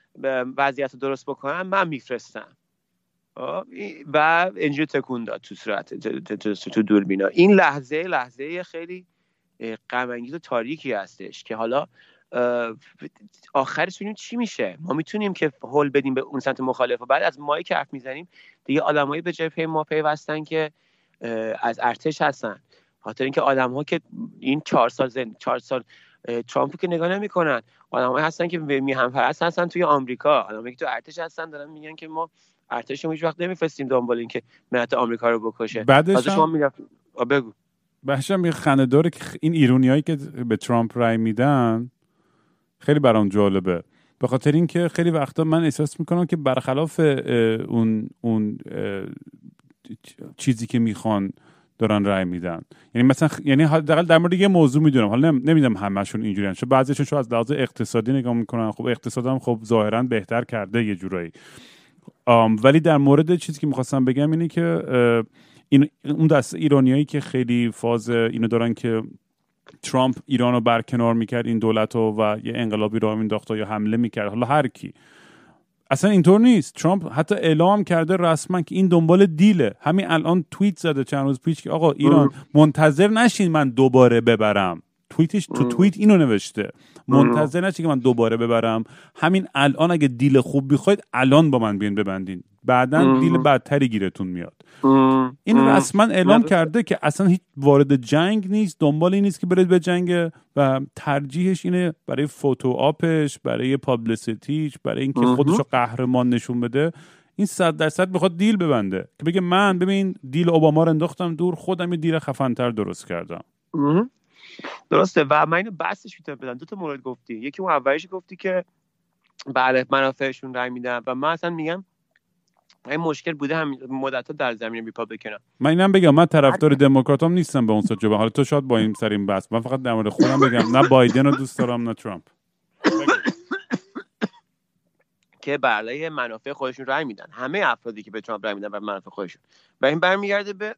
وضعیت درست بکنن من میفرستم. و اینجا تکون داد تو صورت تو دوربینا. این لحظه لحظه خیلی غم و تاریکی هستش که حالا آخرش ببینیم چی میشه. ما می‌تونیم که هول بدیم به اون سمت مخالف و بعد از مایی که حرف می‌زنیم دیگه آدمایی به پی ما پیوستن که از ارتش هستن. خاطر اینکه آدم ها که این چهار سال زن... چهار سال ترامپ که نگاه نمی‌کنن. آدم هستن که میهم پرست هستن توی آمریکا. آدمایی که تو ارتش هستن دارن میگن که ما ارتش هیچ وقت نمیفرستیم دنبال اینکه ملت آمریکا رو بکشه. بعدش شما می‌رفت. بگو. بحشم یه خنده داره که این ایرونیایی که به ترامپ رای میدن خیلی برام جالبه. به خاطر اینکه خیلی وقتا من احساس می‌کنم که برخلاف اون اون چیزی که می‌خوان دارن رای میدن. یعنی مثلا یعنی حداقل در مورد یه موضوع می‌دونم. حالا نمی‌دونم همشون اینجوریان چون بعضیشون شو از لحاظ اقتصادی نگاه می‌کنن. خب اقتصادم خب ظاهرا بهتر کرده یه جورایی. ولی در مورد چیزی که می‌خواستم بگم اینه که این اون دست ایرانیایی که خیلی فاز اینو دارن که ترامپ ایران رو برکنار می‌کرد این دولت رو و یه انقلابی رو مینداخت یا حمله می‌کرد حالا هر کی. اصلا اینطور نیست. ترامپ حتی اعلام کرده رسما که این دنبال دیله. همین الان توییت زده چند روز پیش که آقا ایران منتظر نشین من دوباره ببرم. توییتش تو توییت اینو نوشته. منتظر نشین که من دوباره ببرم. همین الان اگه دیل خوب بخواید الان با من بیان ببندین. بعدا دیل بدتری گیرتون میاد. این رسما اعلام کرده که اصلا هیچ وارد جنگ نیست دنبال این نیست که برید به جنگ و ترجیحش اینه برای فوتو آپش برای پابلیسیتیش برای اینکه خودشو قهرمان نشون بده. این صد درصد می‌خواد دیل ببنده. که بگه من ببین دیل اوباما رو انداختم دور خودم یه دیل خفنتر درست کردم. درسته. و من اینو بحثش می‌تونم بدم. دو تا مورد گفتی. یکی اون اولیش گفتی که بله منافعشون رای میدن. و من اصلا میگم این مشکل بوده هم مدت در زمین ریپابلیکن من اینم بگم من طرفدار دموکراتام نیستم به اون سجبه حالا تو شاید با این سر این بحث. من فقط در مورد خودم بگم نه بایدن رو دوست دارم نه ترامپ. که برای منافع خودشون رای میدن. همه افرادی که به ترامپ رای میدن برای منافع خودشون. و این برمیگرده به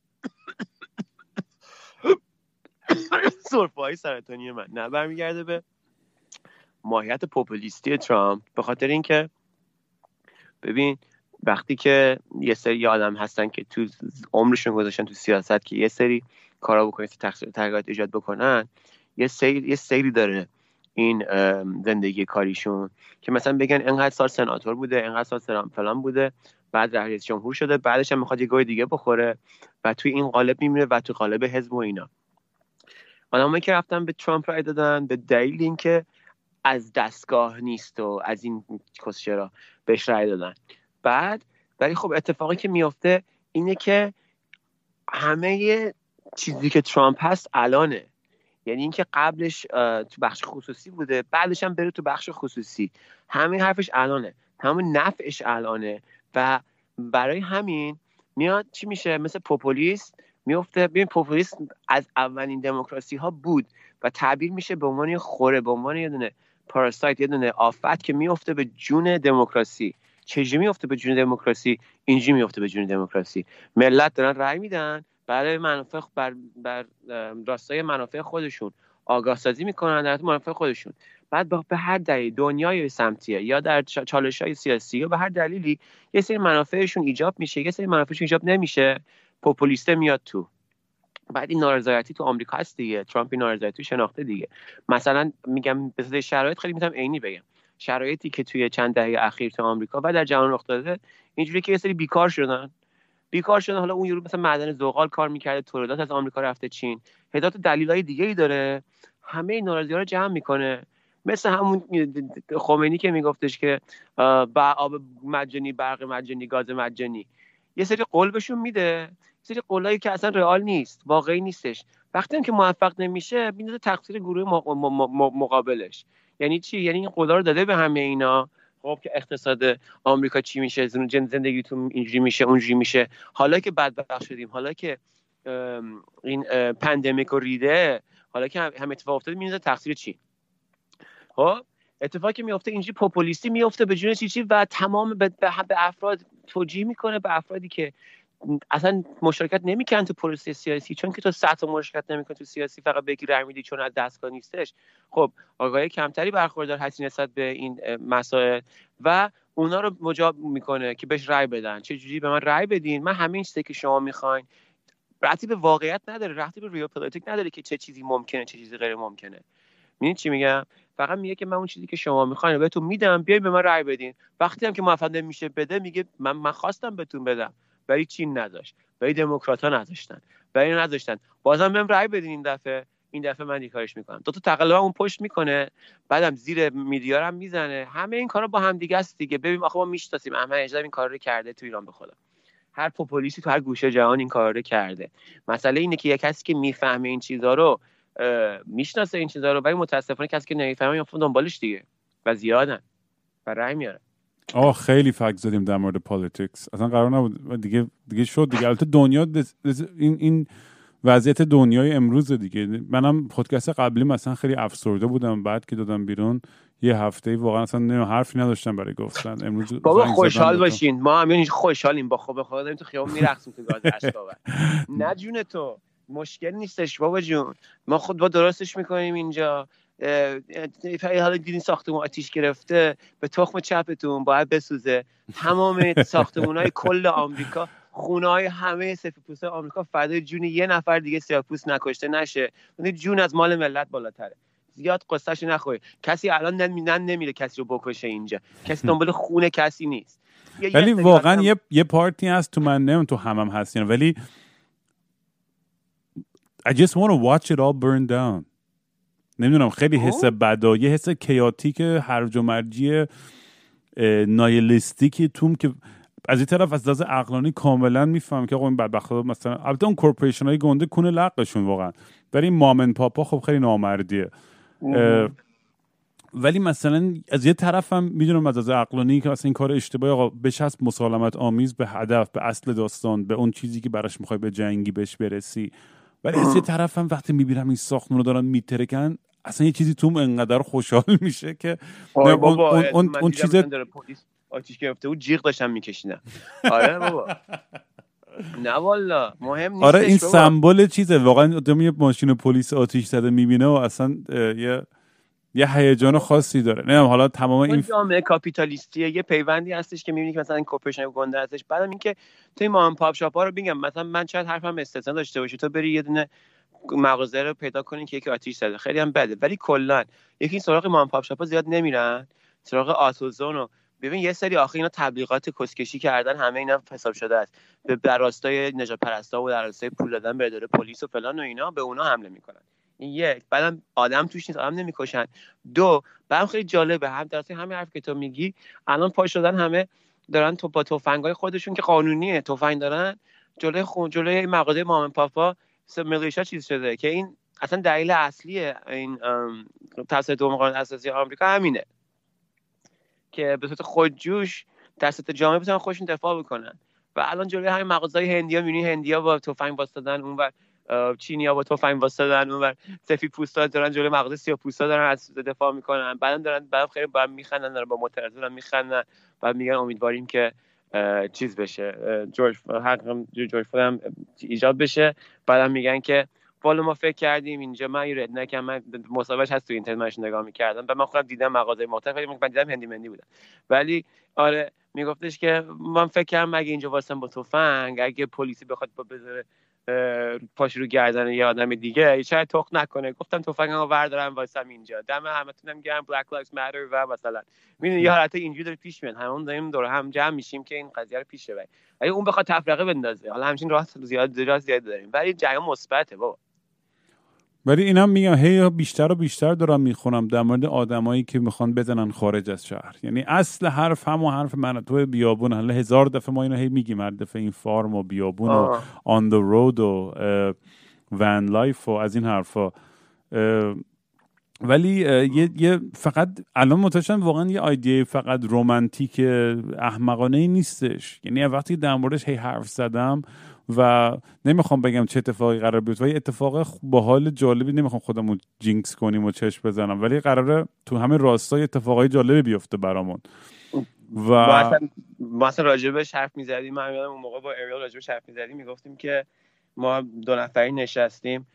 سرفه های سرطانی من. نه برمیگرده به ماهیت پوپولیستی ترامپ. به خاطر اینکه ببین وقتی که یه سری آدم هستن که تو عمرشون گذاشتن تو سیاست که یه سری کارا بکنن تقصیر تغییرات ایجاد بکنن یه سری یه سری داره این زندگی کاریشون که مثلا بگن انقدر سال سناتور بوده انقدر سال فلان بوده بعد رئیس جمهور شده بعدش هم می‌خواد یه گوی دیگه بخوره و توی این قالب میمیره و تو قالب حزب و اینا. آدمایی که رفتن به ترامپ رای دادن به دلیل اینکه از دستگاه نیست و از این کسچرا بهش رای دادن. بعد ولی خب اتفاقی که میافته اینه که همه چیزی که ترامپ هست الانه. یعنی اینکه قبلش تو بخش خصوصی بوده بعدش هم بره تو بخش خصوصی. همین حرفش الانه. همون نفعش الانه. و برای همین میاد چی میشه؟ مثل پوپولیست میفته. ببین پوپولیست از اولین دموکراسی ها بود و تعبیر میشه به عنوان خوره به عنوان یه دونه پاراسایت یه دونه آفت که میفته به جون دموکراسی. چجوری میفته به جون دموکراسی؟ اینجوری میفته به جون دموکراسی. ملت دارن رأی میدن برای منافع بر, بر راستای منافع خودشون. آگاه سازی می‌کنن در منافع خودشون. بعد به هر دلیل دنیای سمتیه یا در چالش های سیاسی یا به هر دلیلی یه سری منافعشون ایجاب میشه یه سری منافعشون ایجاب نمیشه. پوپولیسته میاد تو. بعد این نارضایتی تو آمریکا هست دیگه. ترامپ این نارضایتی شناخته دیگه. مثلا میگم به شرایط خیلی می‌تونم عینی بگم. شرایطی که توی چند دهه اخیر تو آمریکا و در جهان رخ داده اینجوری که یه سری بیکار شدن. بیکار شدن. حالا اون یورو مثلا معدن زغال کار می‌کرده تولیدات از آمریکا رفته چین. هدایت دلیلای دیگه ای داره. همه این ناراضی رو جمع می‌کنه. مثل همون خمینی که میگفتش که با آب مجانی برق مجانی گاز مجانی. یه سری قول بهشون میده. سری قولایی که اصلا رئال نیست واقعی نیستش. وقتی هم که موفق نمیشه میندازه تقصیر گروه مقابلش. یعنی چی؟ یعنی این قولا رو داده به همه اینا. خب که اقتصاد آمریکا چی میشه؟ زندگیتون اینجوری میشه اونجوری میشه. حالا که بدبخت شدیم حالا که این pandemic ریده حالا که هم اتفاق افتاده میندازه تقصیر چی؟ خب اتفاقی که میفته اینجوری پوپولیستی میفته به جون چی چی و تمام به, به افراد توجیه می‌کنه به افرادی که اصلا مشارکت نمی‌کنن تو پروسه سیاسی چون که تو تا مشارکت نمی‌کنی تو سیاسی فقط بگی رای میدی چون از دستگاه نیستش. خب آگاهی کمتری برخوردار هستی نسبت به این مسائل. و اونا رو مجاب می‌کنه که بهش رای بدن. چه جوری به من رای بدین؟ من همین چیزی که شما می‌خواین ربطی به واقعیت نداره ربطی به ریوپولیتیک نداره که چه چیزی ممکنه چه چیزی غیر ممکنه. می‌دونید چی میگم؟ فقط میگه که من اون چیزی که شما می‌خواین بهتون میدم بیاین به من رای بدین. وقتی هم که موفق نمیشه بده میگه من من خواستم بهتون بدم. ولی چین نذاشت ولی دموکرات ها نذاشتن ولی نذاشتن بازم بهم رأی بدین این دفعه. این دفعه من کارش می‌کنم. دو تا تقلبا اون پشت می‌کنه. بعدم زیر میدیا هم می‌زنه. همه این کارا با هم دیگه است دیگه. ببین آخه ما می‌شناسیم. احمد اجدر این کار رو کرده تو ایران به خدا. هر پوپولیستی تو هر گوشه جهان این کار رو کرده. مسئله اینه که یک کسی که می‌فهمه این چیزها رو می‌شناسه این چیزها رو ولی متاسفانه کسی که نمی‌فهمه میفته دنبالش دیگه و زیادن و رأی میاره. آه خیلی حرف زدیم در مورد politics. اصلا قرار نبود. دیگه دیگه شد دیگه. البته دنیا این این وضعیت دنیای امروز دیگه. منم پادکست قبلی مثلا خیلی افسرده بودم. بعد که دادم بیرون یه هفته واقعا اصلا نه حرفی نداشتم برای گفتن. امروز بابا خوشحال باشین. ما هم خوشحالیم. با خوب خدا داریم تو خیابون میرقصیم تو گاز نه جون تو. مشکل نیستش بابا جون. ما خود با درستش می‌کنیم اینجا. حالا دیدین ساختمون آتیش گرفته به تخم چپتون باید بسوزه. تمام ساختمون های کل آمریکا خونه های همه سفید آمریکا فدای جون یه نفر دیگه سیاپوس نکشته نشه. یعنی جون از مال ملت بالاتره. زیاد قصهش نخوری. کسی الان نن نمیره کسی رو بکشه اینجا. کسی دنبال خونه کسی نیست. ولی واقعا یه یه پارتی هست تو من نمیم تو همم هستین ولی I just want to watch it all burn down. نمی‌دونم خیلی حس بدا یه حس کیاتیک هرج و مرجی نایلیستیکی توم که از این طرف از لحاظ عقلانی کاملا میفهم که آقا این بدبختا مثلا البته اون کورپوریشن های گنده کنه لقشون واقعا. ولی این مامن پاپا خب خیلی نامردیه. ولی مثلا از یه طرفم می‌دونم از از عقلانی که اصلا این کار اشتباهی آقا بچسب مسالمت آمیز به هدف به اصل داستان به اون چیزی که براش می‌خوای به جنگی بهش برسی. ولی از یه طرفم وقتی می‌بینم این ساختمون رو دارن میترکن اصلا یه چیزی توم انقدر خوشحال میشه که آره بابا اون, اون, اون چیز آتیش گرفته بود جیغ داشتم میکشیدم. آره بابا. نه والا مهم نیست آره این سمبل چیزه. واقعا آدم یه ماشین پلیس آتیش زده می‌بینه و اصلا یه یه هیجان خاصی داره. نه حالا تمام این جامعه کاپیتالیستیه یه پیوندی هستش که می‌بینی که مثلا این corporation گنده هستش. بعدم اینکه توی mom pop shop ها رو بگم مثلا من چند حرفم استثنا داشته باشی. تو بری یه دونه مغازه رو پیدا کنی که یکی آتیش زده. خیلی هم بده. ولی کلا. یکی سراغ mom pop shop زیاد نمیرن. سراغ AutoZone و ببین یه سری آخه اینا تبلیغات کسکشی کردن همه اینا حساب شده است. به راستای نجات پرستا و در راستای پول دادن به اداره پلیس و فلان و اینا به اونا حمله می‌کنن. این یک. بعدم آدم توش نیست آدم نمی‌کشن. دو. بعدم خیلی جالبه. هم در همین حرف که تو میگی الان پای شدن همه دارن تو با تفنگای خودشون که قانونیه. تفنگ دارن. جلوی خون جلوی مغازه مامن پاپا ملیشا چیز شده که این اصلا دلیل اصلی این توسط دوم قانون اساسی آمریکا همینه. که به صورت خودجوش دست جامعه بتونن خودشون دفاع بکنن. و الان جلوی همین مغازه های هندیا می‌بینی هندیا با تفنگ واسطادن اون و چینیا با تفنگ واسطادن اون و سفید پوستا دارن جلوی مغازه سیاه پوستا دارن از دفاع می‌کنن. بعدا دارن بعد خیلی با میخندن دارن با معترض دارن میخندن. بعد میگن امیدواریم که چیز بشه. جورج حق جورج هم ایجاد بشه. بعدم میگن که والا ما فکر کردیم اینجا من یه ردنکم من مسابقه هست تو اینترنت منش نگاه می‌کردم. و من خودم دیدم مغازه مختلف ولی من دیدم هندی مندی بودن. ولی آره میگفتش که من فکر کردم اگه اینجا واسم با تفنگ اگه پلیسی بخواد با بذاره پاش رو گردن یه آدم دیگه. شاید تخ نکنه. گفتم تفنگمو بردارم واسم اینجا. دم همتونم گرم. بلک لایفز ماتر و مثلا. می‌دونی یه حالت اینجوری داره پیش میاد. همون داریم دور هم جمع میشیم که این قضیه رو پیش ببریم. ولی اون بخواد تفرقه بندازه حالا همچین راست زیاد زیاد داریم. ولی جنگ مثبته بابا. ولی اینم میگم هی بیشتر و بیشتر دارم می‌خونم در مورد آدمایی که می‌خوان بزنن خارج از شهر. یعنی اصل حرف همون حرف من تو بیابون حالا هزار دفعه ما اینو هی میگیم هر دفعه این farm و بیابون و on the road و van life و از این حرفا. ولی یه،, یه فقط الان متوجهم واقعا یه idea ی فقط رومانتیک احمقانه ای نیستش. یعنی وقتی در موردش هی حرف زدم و نمی‌خوام بگم چه اتفاقی قرار بیفته و یه اتفاق با حال جالبی نمی‌خوام خودمون جینکس کنیم و چشم بزنم ولی قراره تو همه راستای اتفاقای جالبی بیفته برامون. و ما اصلا راجبش حرف می‌زدیم. من اون موقع با اریال راجبش حرف می‌زدیم می‌گفتیم که ما دو نفری نشستیم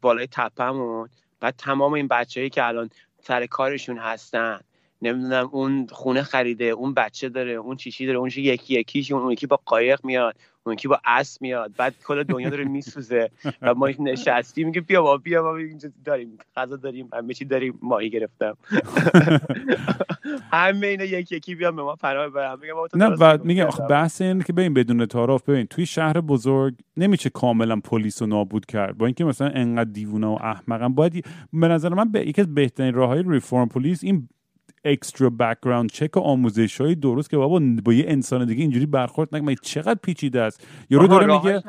بالای تپمون. بعد تمام این بچههایی که الان سر کارشون هستن نمی‌دونم اون خونه خریده اون بچه داره اون چیشی داره اون یکی یکیش اون یکی با قایق میاد اون یکی با اسب میاد بعد کل دنیا داره میسوزه و ما نشستیم میگه بیا با بیا با اینجا داریم غذا داریم همه چی داریم ماهی گرفتم. همه اینا یکی یکی بیان به ما پناه برم نه بعد میگم بحث این که ببین بدون تعارف ببین توی شهر بزرگ نمیشه کاملا پلیس رو نابود کرد. با اینکه مثلا انقدر دیوونه و احمقم باید به نظر من به یکی از بهترین راههای ریفورم پلیس این extra background check و آموزش های درست که بابا با یه انسان دیگه اینجوری برخورد نکنه. چقدر پیچیده است یارو داره میگه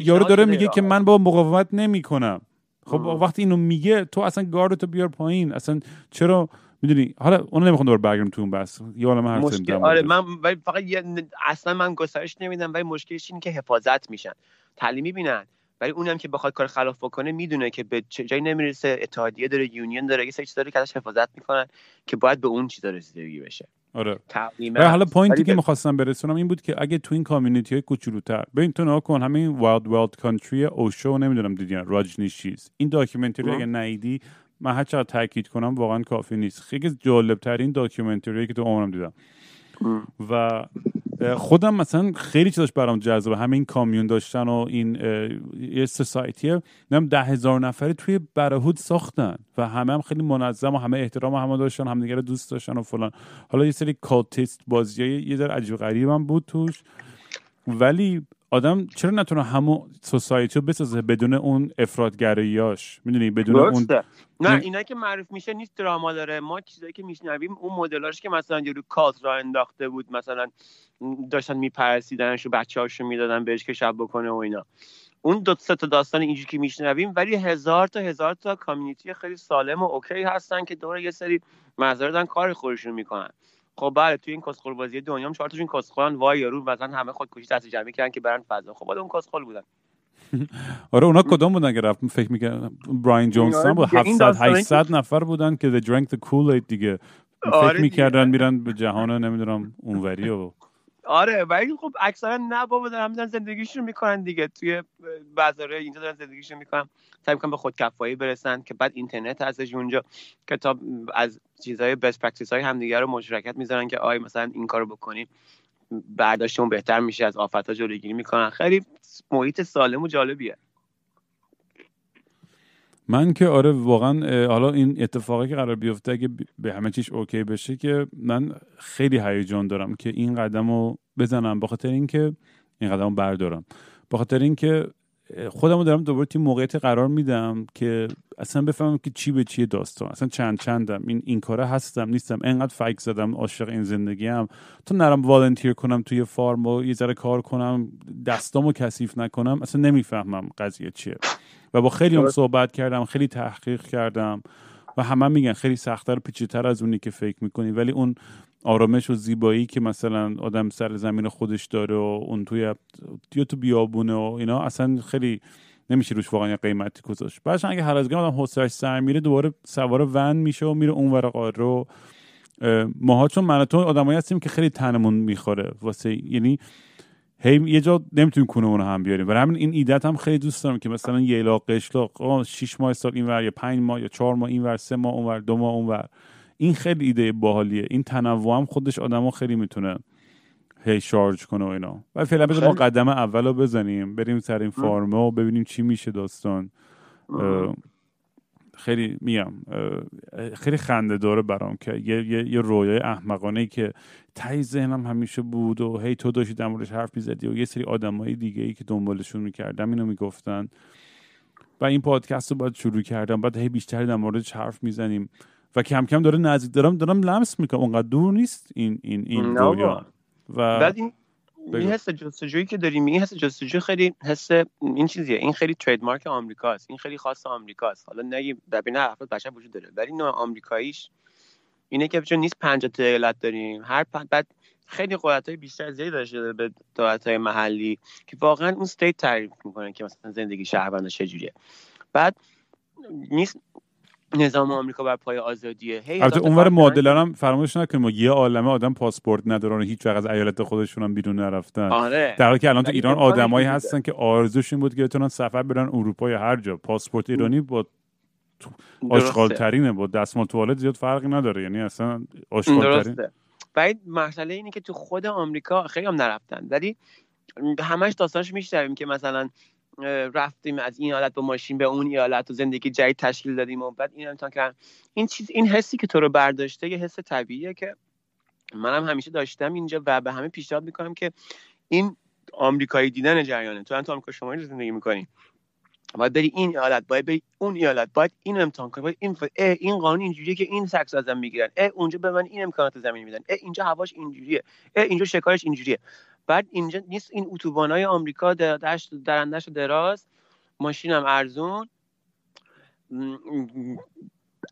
یارو داره میگه که من با مقاومت نمی‌کنم. خب وقتی اینو میگه تو اصلا گاردتو بیار پایین. اصلا چرا؟ می‌دونی؟ حالا اون نمی‌خوام دور برگردم تو اون بحثه حالا من مشکل آره من ولی فقط اصلا من گسترش نمیدم ولی مشکلش اینه که حفاظت میشن. تعلیمی بینن. ولی اونم که بخواد کار خلاف بکنه می‌دونه که به جایی نمی‌رسه اتحادیه داره union داره یه سری داره که ازش حفاظت می‌کنن که باید به اون چیزا رسیدگی بشه. آره. حالا point ی که می‌خواستم برسونم این بود که اگه تو این community های کوچولوتر ببین تو نگاه کن همین Wild Wild Country اوشو نمی‌دونم دیدین راجنیش چیز این documentary اگه ندیدی من هر چقدر تاکید کنم واقعا کافی نیست. خیلی جالب ترین documentary که تو عمرم دیدم. و خودم مثلا خیلی چیزاش برام جذابه. همین commune داشتن و این یه society نم ده هزار نفری توی برهوت ساختن و همه هم خیلی منظم و همه احترام همه داشتن همدیگه دوست داشتن و فلان. حالا یه سری cultist بازی یه در عجیب غریب بود توش. ولی آدم چرا نتونه همون society رو بسازه بدون اون افراط‌گراییاش؟ می‌دونی بدون اون نه اینا که معروف میشه نیست drama داره. ما چیزایی که میشنویم اون مدلاش که مثلا یه رو cult را انداخته بود مثلا داشتن میپرسیدنش و بچه هاشو می‌دادن بهش که شب بکنه و اینا. اون دو تا داستان اینجوری که میشنویم ولی هزار تا هزار تا کامیونیتی خیلی سالم و اوکی هستن که دور یه سری مزار کار خودشون می‌کنن. خب بله توی این کسخل بازی دنیا هم چهار تاشون کسخلان وای یارو مثلا همه خودکشی دست جمعی کردن که برن فضا. خب اون کسخل بودن. آره اونا کدوم بودن که رفت فکر می‌کنم براین جونسون بود. 700 800 نفر بودن که they drank the Kool-Aid دیگه. فکر آره می‌کردن میرن به جهان نمی‌دونم اونوری و آره ولی خب اکثرا نه بابا دارن میزن زندگیشون می‌کنن دیگه. توی بازاره اینجا دارن زندگیشون می‌کنن. سعی می‌کنن به خودکفایی برسن که بعد اینترنت هستش اونجا کتاب از چیزهای best practice های همدیگه رو مشارکت می‌ذارن که آی مثلا این کارو بکنیم برداشتمون بهتر میشه از آفت ها جلوگیری می‌کنن. خیلی محیط سالم و جالبیه. من که آره واقعا حالا این اتفاقی که قرار بیفته اگه به همه چیش اوکی بشه که من خیلی هیجان دارم که این قدم رو بزنم. به خاطر اینکه این قدم رو بردارم. به خاطر اینکه خودم رو دارم دوباره توی موقعیت قرار میدم که اصلا بفهمم که چی به چیه داستان. اصلا چند چندم. این این کاره هستم نیستم. انقدر فیک زدم عاشق این زندگی هم تو نرم والنتیر کنم توی فارم و یه ذره کار کنم دستامو کثیف نکنم اصلا نمی‌فهمم قضیه چیه. و با خیلی هم صحبت کردم خیلی تحقیق کردم و همه میگن خیلی سختتر و پیچیده‌تر از اونی که فکر می‌کنی. ولی اون آرامش و زیبایی که مثلا آدم سر زمین خودش داره و اون توی یا تو بیابونه و اینا اصلا خیلی نمیشه روش واقعا قیمتی گذاشت. بعدش اگه هر از گاهی آدم حوصلش سر میره دوباره سوار ون میشه و میره اون ور رو ماها چون من تو آدمایی هستیم که خیلی تنمون می‌خوره. واسه یعنی هی یه جا نمی‌تونیم کنه اونو هم بیاریم. برای همین این ایدت هم خیلی دوست دارم که مثلا یه لاق قشلاق 6 ماه سال این ور یا 5 ماه یا 4 ماه این ور 3 ماه اون ور 2 ماه اون ور این خیلی ایده باحالیه. این تنوع هم خودش آدمو خیلی می‌تونه هی شارژ کنه و اینا. و فعلا بذار ما قدم اول رو بزنیم. بریم سر این فارمه و ببینیم چی میشه داستان. خیلی میگم خیلی خنده داره برام که یه, یه،, یه رویای احمقانه ای که تای ذهنم همیشه بود و هی تو داشتی در موردش حرف می‌زدی و یه سری آدمای دیگه ای که دنبالشون می‌کردم اینو می‌گفتن. و این پادکست رو باید شروع کردم بعد هی بیشتر در موردش حرف می‌زنیم. و کم کم داره نزدیک دارم دارم لمس می‌کنم. اونقدر دور نیست این این این دنیا و بعد این این حس جستجویی که داریم این حس جستجوی خیلی حس این چیزیه. این خیلی ترید مارک آمریکاست. این خیلی خاص آمریکاست. حالا نگی در بین افراد بشر وجود داره. ولی نوع آمریکاییش اینه که چون نیست 50 تا ایالت داریم. هر بعد خیلی قدرت های بیشتر زیادی داشته به دولت های محلی که واقعا اون استیت تعریف می‌کنه که مثلا زندگی شهروند چجوریه. بعد نیست نظام آمریکا بر پای آزادیه. هی البته اونور معادله هم فراموش نکنیم. ما یه عالمه آدم پاسپورت ندارن و هیچ وقت از ایالت خودشون هم بیرون نرفتن. آره. در حالی که الان تو ایران آدمایی هستن که آرزوشون بود که بتونن سفر برن اروپا یا هر جا. پاسپورت ایرانی با آشغال ترینه با دستمال توالت زیاد فرقی نداره. یعنی اصلا آشغال ترین بعد مسئله اینه که تو خود آمریکا خیلی هم نرفتن. ولی همش داستانش میشنویم که مثلا رفتیم از این حالت با ماشین به اون ایالت و زندگی جدید تشکیل دادیم و بعد این امتحان کردم این چیز این حسی که تو رو برداشته یه حس طبیعیه که منم همیشه داشتم اینجا و به همه پیشنهاد می‌کنم که این آمریکایی دیدن جریانه. تو تو آمریکا شما زندگی می‌کنی؟ باید بری این ایالت باید بری اون ایالت باید این امتحان کنی باید این این قانون اینجوریه که این سکس ازم می‌گیرن. اه اونجا به من این امکانات زمین میدن. اه اینجا هواش اینجوریه. اه اینجا شکارش اینجوریه. بعد اینجا نیست این اتوبانای آمریکا دشت درندش دراز ماشینم ارزون.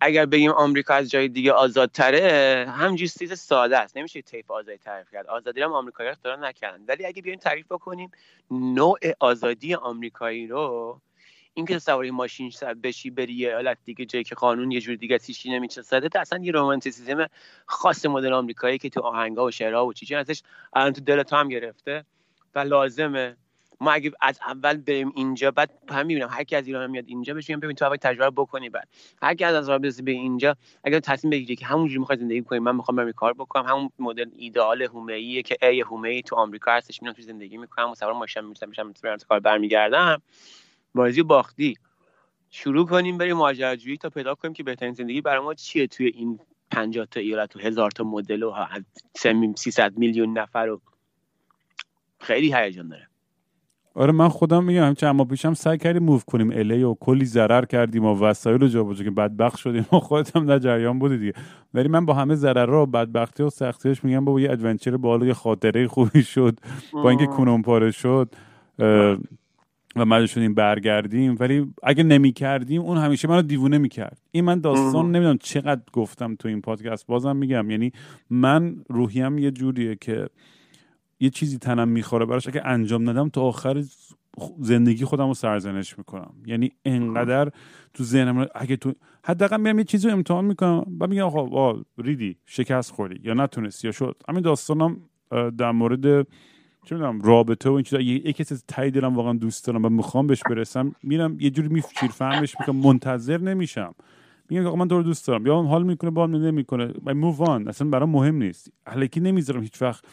اگر بگیم آمریکا از جای دیگه آزادتره همجور چیز ساده است. نمیشه تیپ آزادی تعریف کرد. آزادی هم آمریکایی اختراع نکردن. ولی اگه بیایم تعریف بکنیم نوع آزادی آمریکایی رو اینکه سواری ماشین بشی بری یه حالت دیگه جایی که قانون یه جور دیگه تیشی نمیچسده اصلا یه رومانتیسیزم خاص مدل آمریکایی که تو آهنگا و شعرها و چیزی ازش الان تو دل تو هم گرفته و لازمه ما اگه از اول بریم اینجا بعد هم می‌بینم هر کی از ایران میاد اینجا بهش میگم ببین تو اول تجربه بکنی بعد هر کی از از برسه به اینجا اگر تصمیم بگیری که همونجوری می‌خوای زندگی کنی من می‌خوام برم کار بکنم همون مدل ایدئال هومه‌ایه که ای هومه‌ای تو آمریکا هستش میام تو زندگی می‌کنم و سوار ماشین میشم برم کار برمیگردم بازی باختی. شروع کنیم بریم ماجراجویی تا پیدا کنیم که بهترین زندگی برای ما چیه توی این 50 تا ایالت و هزار تا مدل و 300 میلیون نفر و خیلی هیجان داره. آره من خودم میگم هم چند ماه پیشم سعی کردیم move کنیم. الی و کلی ضرر کردیم و وسایل رو جابجا که بدبخت شدیم و خودت هم در جریان بودی دیگه. ولی من با همه ضرر و بدبختی و سختیش میگم با یه adventure بالا یه خاطره خوبی شد. با اینکه کنون پاره شد و مجبور شدیم برگردیم ولی اگه نمی کردیم اون همیشه منو دیوونه می‌کرد. این من داستان نمی‌دونم چقدر گفتم تو این پادکست بازم میگم. یعنی من روحیم یه جوریه که یه چیزی تنم می‌خوره براش اگه انجام ندم تا آخر زندگی خودم رو سرزنش می‌کنم. یعنی انقدر تو ذهنم اگه تو حداقل میرم یه چیزی رو امتحان می‌کنم و میگم خب ریدی شکست خوری یا نتونستی یا شد. همین داستانم در مورد چه می‌دونم رابطه و این چیزا. یه کسی از ته دلم واقعا دوست دارم و می‌خوام بهش برسم میرم یه جوری شیر فهمش می‌کنم منتظر نمیشم. میگم آقا من تو رو دوست دارم. یا حال می‌کنه یا نمی‌کنه. و move on اصلا برام مهم نیست. الکی نمی‌ذارم هیچ وقت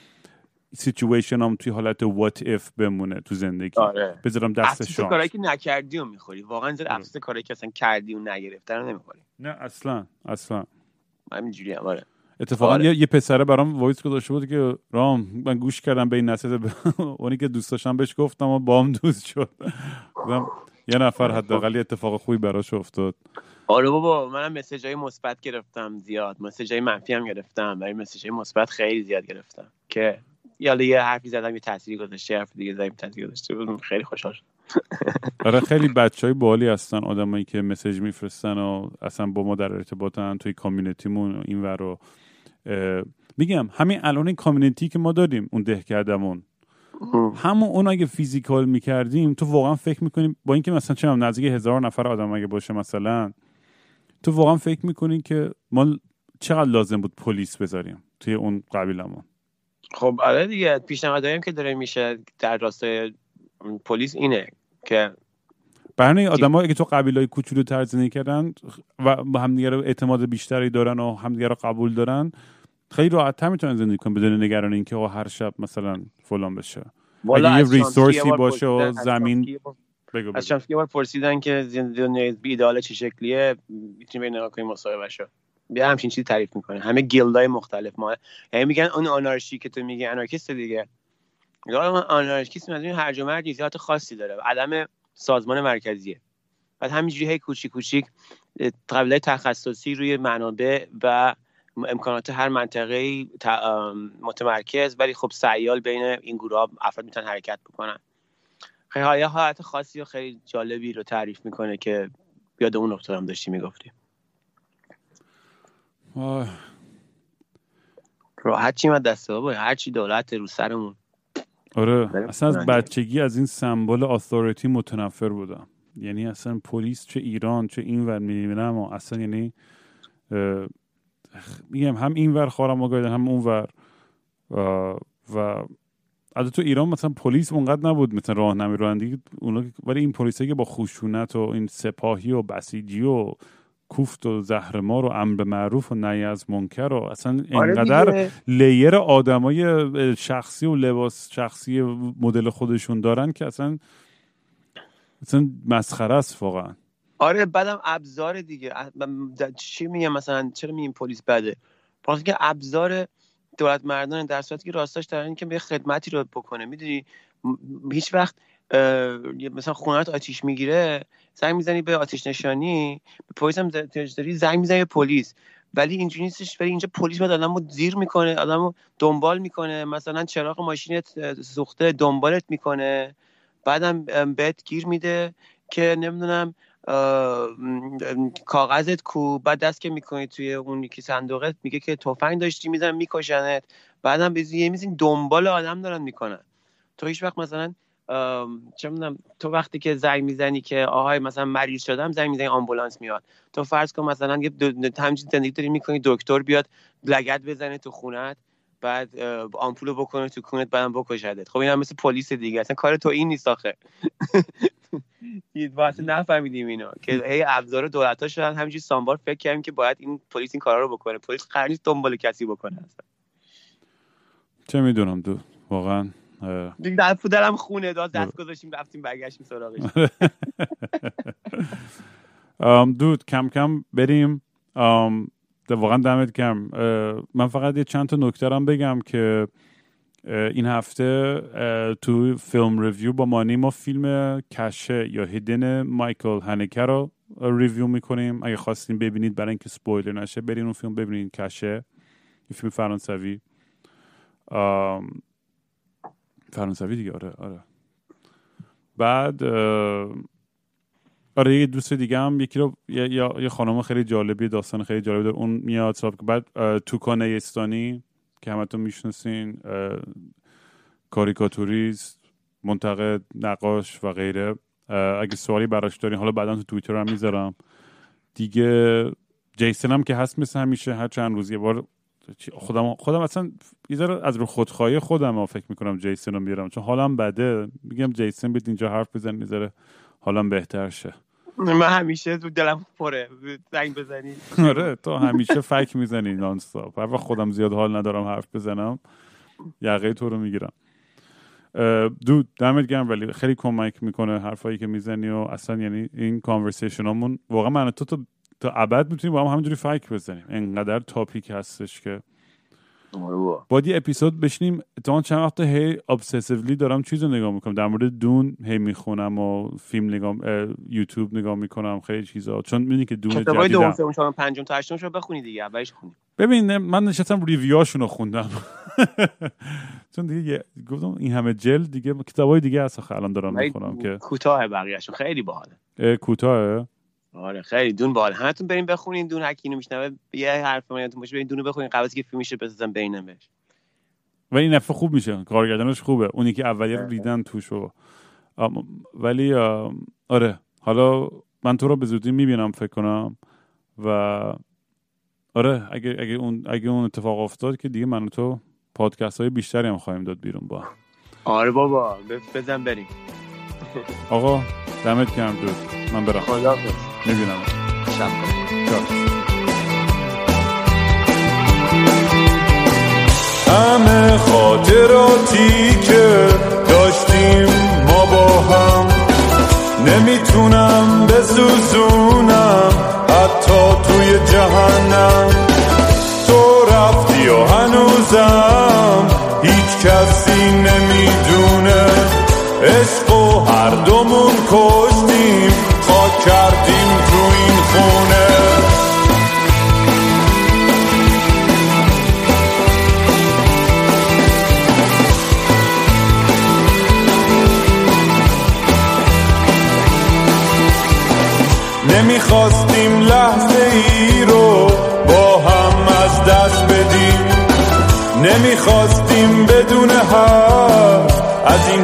سیچویشن هم توی حالت what if بمونه تو زندگی. آره. بذارم دست شانس. کاری که نکردی و می‌خوری. واقعا زیر افسوس کاری که اصلا کردی و نگرفته رو نمی‌خوری. نه اصلا. اصلا. همینجوری هم آره. اتفاقا آره. یه, پسره برام voice گذاشته بود که رام من گوش کردم به این نصیحت اونی که دوست داشتم بهش گفتم و بام دوست شد. یه نفر حداقل اتفاق خوبی براش افتاد. آره بابا منم message های مثبت گرفتم زیاد. message های منفی هم گرفتم ولی message های مثبت خیلی زیاد گرفتم. که یا یه حرفی زدم یه تأثیری گذاشته حرف دیگه زدم تأثیر گذاشته خیلی خوشحال شد آره خیلی بچه های باحالی هستن آدمایی که message میفرستن و اصلا با ما در ارتباطن توی community مون این رو میگم همین الان این کامیونیتی که ما داریم اون دهکدمون همون اون اگه فیزیکال می‌کردیم تو واقعا فکر می‌کنیم با اینکه مثلا چه نزدیک هزار نفر آدم اگه باشه مثلا تو واقعا فکر می‌کنی که ما چقدر لازم بود پلیس بذاریم توی اون قبیلمون خب آره دیگه پیشنهادایی که داره میشه در راستای پلیس اینه که برای آدمایی که تو قبیلای کوچولو تر زندگی کردن و با همدیگه رو اعتماد بیشتری دارن و همدیگه رو قبول دارن خیلی راحت تر می‌تونن زندگی کنن بدون نگران اینکه هر شب مثلا فلان بشه. اگه یه ریسورسی باشه و زمین بگو از شمسی بار پرسیدن که زندگی ایدال چه شکلیه می‌تونیم نگاه کنیم مصاحبه شو بیا همچین چیزی تعریف می‌کنه. همه گیلدای مختلف. ما یعنی میگن اون آنارشی که تو میگی آنارکیست دیگه. آنارکیست از این هرج و مرج خاصی داره. عدم سازمان مرکزیه. بعد همینجوری هی کوچیک کوچیک قبله تخصصی روی منابع و امکانات هر منطقه متمرکز ولی خب سیال بین این گروه ها افراد می‌تونن حرکت بکنن. خیلی حالت خاصی و خیلی جالبی رو تعریف می‌کنه که بیاد اون نقطه هم داشتی می‌گفتی راحت چی من دسته با هر چی دولت رو سرمون. آره. اصلا از بچگی از این سمبل اتوریتی متنفر بودم. یعنی اصلا پلیس چه ایران چه این ور می‌بینم اصلا یعنی میگم هم این ور خواهرم آگاهیدن هم اون ور. و از تو ایران مثلا پلیس اونقدر نبود مثلا راهنمای رانندگی اونا ولی این پلیسایی که با خشونت و این سپاهی و بسیجی و کوفت و زهرمار و امر معروف و نهی از منکر و اصلا آره اینقدر لیر آدمای شخصی و لباس شخصی مدل خودشون دارن که اصلا اصلا مسخره است واقعا. آره بعدم ابزار دیگه. چی میگم مثلا؟ چرا میگیم پلیس بده؟ پس که ابزار دولت مردان در صورتی که راستاش دارن که به خدمتی رو بکنه. می‌دونی؟ هیچ وقت مثلا خونت آتیش می‌گیره زنگ می‌زنی به آتیش نشانی به پلیس هم داری زنگ می‌زنی به پلیس. ولی اینجوری نیستش ولی اینجا پلیس میاد آدمو زیر می‌کنه آدمو دنبال می‌کنه. مثلا چراغ ماشینت سوخته دنبالت می‌کنه. بعدم بهت گیر میده که نمی‌دونم کاغذت کو بعد دست که می‌کنی توی اون یکی صندوقت میگه که تفنگ داشتی می‌زنن میکشنت. بعدم به یه میزین دنبال آدم دارن می‌کنن. تو هیچ وقت مثلا چه می‌دونم تو وقتی که زنگ می‌زنی که آهای مثلا مریض شدم زنگ می‌زنی آمبولانس میاد. تو فرض کن مثلا یه همچین زندگی داری می‌کنی دکتر بیاد لگت بزنه تو خونت بعد آمپولو بکنه تو کونت بعدم بکشدت. خب این هم مثل پلیس دیگه اصلا کار تو این نیست آخه. واسه نفهمیدیم اینا. که هی ابزار دولت ها شدن همینجوری سانبار فکر کردیم که باید این پلیس این کارا رو بکنه. پلیس قرار نیست دنبال کسی بکنه اصلا. چه می‌دونم دو. واقعا دیگه در دلم خونه داد دست گذاشتیم رفتیم برگشتیم سراغش. dude کم کم بریم. واقعا دمت گرم. من فقط یه چند تا نکته بگم که این هفته تو فیلم review با مانی ما فیلم Caché یا Hidden مایکل هنکه رو review می‌کنیم. اگه خواستین ببینید برای اینکه سپویلر نشه برین اون فیلم ببینید Caché این فیلم فرانسوی. فرانسوی دیگه آره آره. بعد آره یه دوست دیگه هم یکی رو یا یه خانم خیلی جالبی داستان خیلی جالبی داره اون میاد بعد توکان ایستانی. که همتون می‌شناسین کاریکاتوریست منتقد نقاش و غیره. اگه سوالی براش دارین حالا بعدا تو توییتر هم می‌ذارم. دیگه جیسن هم که هست مثل همیشه هر چند روز یه بار خودم خودم اصلا یه از رو خودخواهی خودم فکر می‌کنم جیسن رو میارم چون حالم بده. میگم جیسن بیت اینجا حرف بزن یه حالم بهتر شه. من همیشه تو دلم پره. زنگ بزنی. آره تو همیشه فک می‌زنی نانستاپ. هر خودم زیاد حال ندارم حرف بزنم یقه تو رو می‌گیرم. دود دمت گرم ولی خیلی کمک می‌کنه حرفایی که می‌زنی و اصلا یعنی این کانورسیشن همون واقعا من تو تا ابد می‌تونیم با هم همینجوری فک بزنیم. انقدر تاپیک هستش که باید یه اپیزود بشنیم اتفاقا چند وقت هی ابسسیولی دارم چیز رو نگاه می‌کنم. در مورد دون هی می‌خونم و فیلم نگاه یوتیوب نگاه می‌کنم. خیلی چیزا. چون می‌دونی که دون جدیدم. دوم سوم چهارم پنجم تا هشتم رو بخونی دیگه. اولش خونی. ببین من نشستم ریویوهاشون رو خوندم. چون دیگه گفتم این همه جل دیگه کتابای دیگه هست الان دارم می‌خونم که. کوتاه بقیه‌شون. خیلی باحاله. کوتاهه. آره خیلی. دون بال همتون بریم بخونین. دون هر اینو میشنوه یه حرف من باشه برین دونو بخونین. قبل که فیلمش بسازن بینم بهش و این نفع خوب میشه. کارگردانش خوبه. اونی که اولی رو دیدن توش ولی آره. حالا من تو رو به زودی می‌بینم فکر کنم. و آره اگه اگه اون اگه اون اتفاق افتاد که دیگه من و تو پادکست های بیشتری هم خواهیم داد بیرون با. آره بابا. بزن بریم. آقا دمت گرم دود من برم. خدا می‌بینم. شب همه خاطراتی که داشتیم ما با هم نمی‌تونم بسوزونم حتی توی جهنم. تو رفتی و هنوزم هیچ کسی نمی‌دونه. عشق و هر دومون کشتیم خاک کردیم. نمی‌خواستیم بدون حرف. از اینجا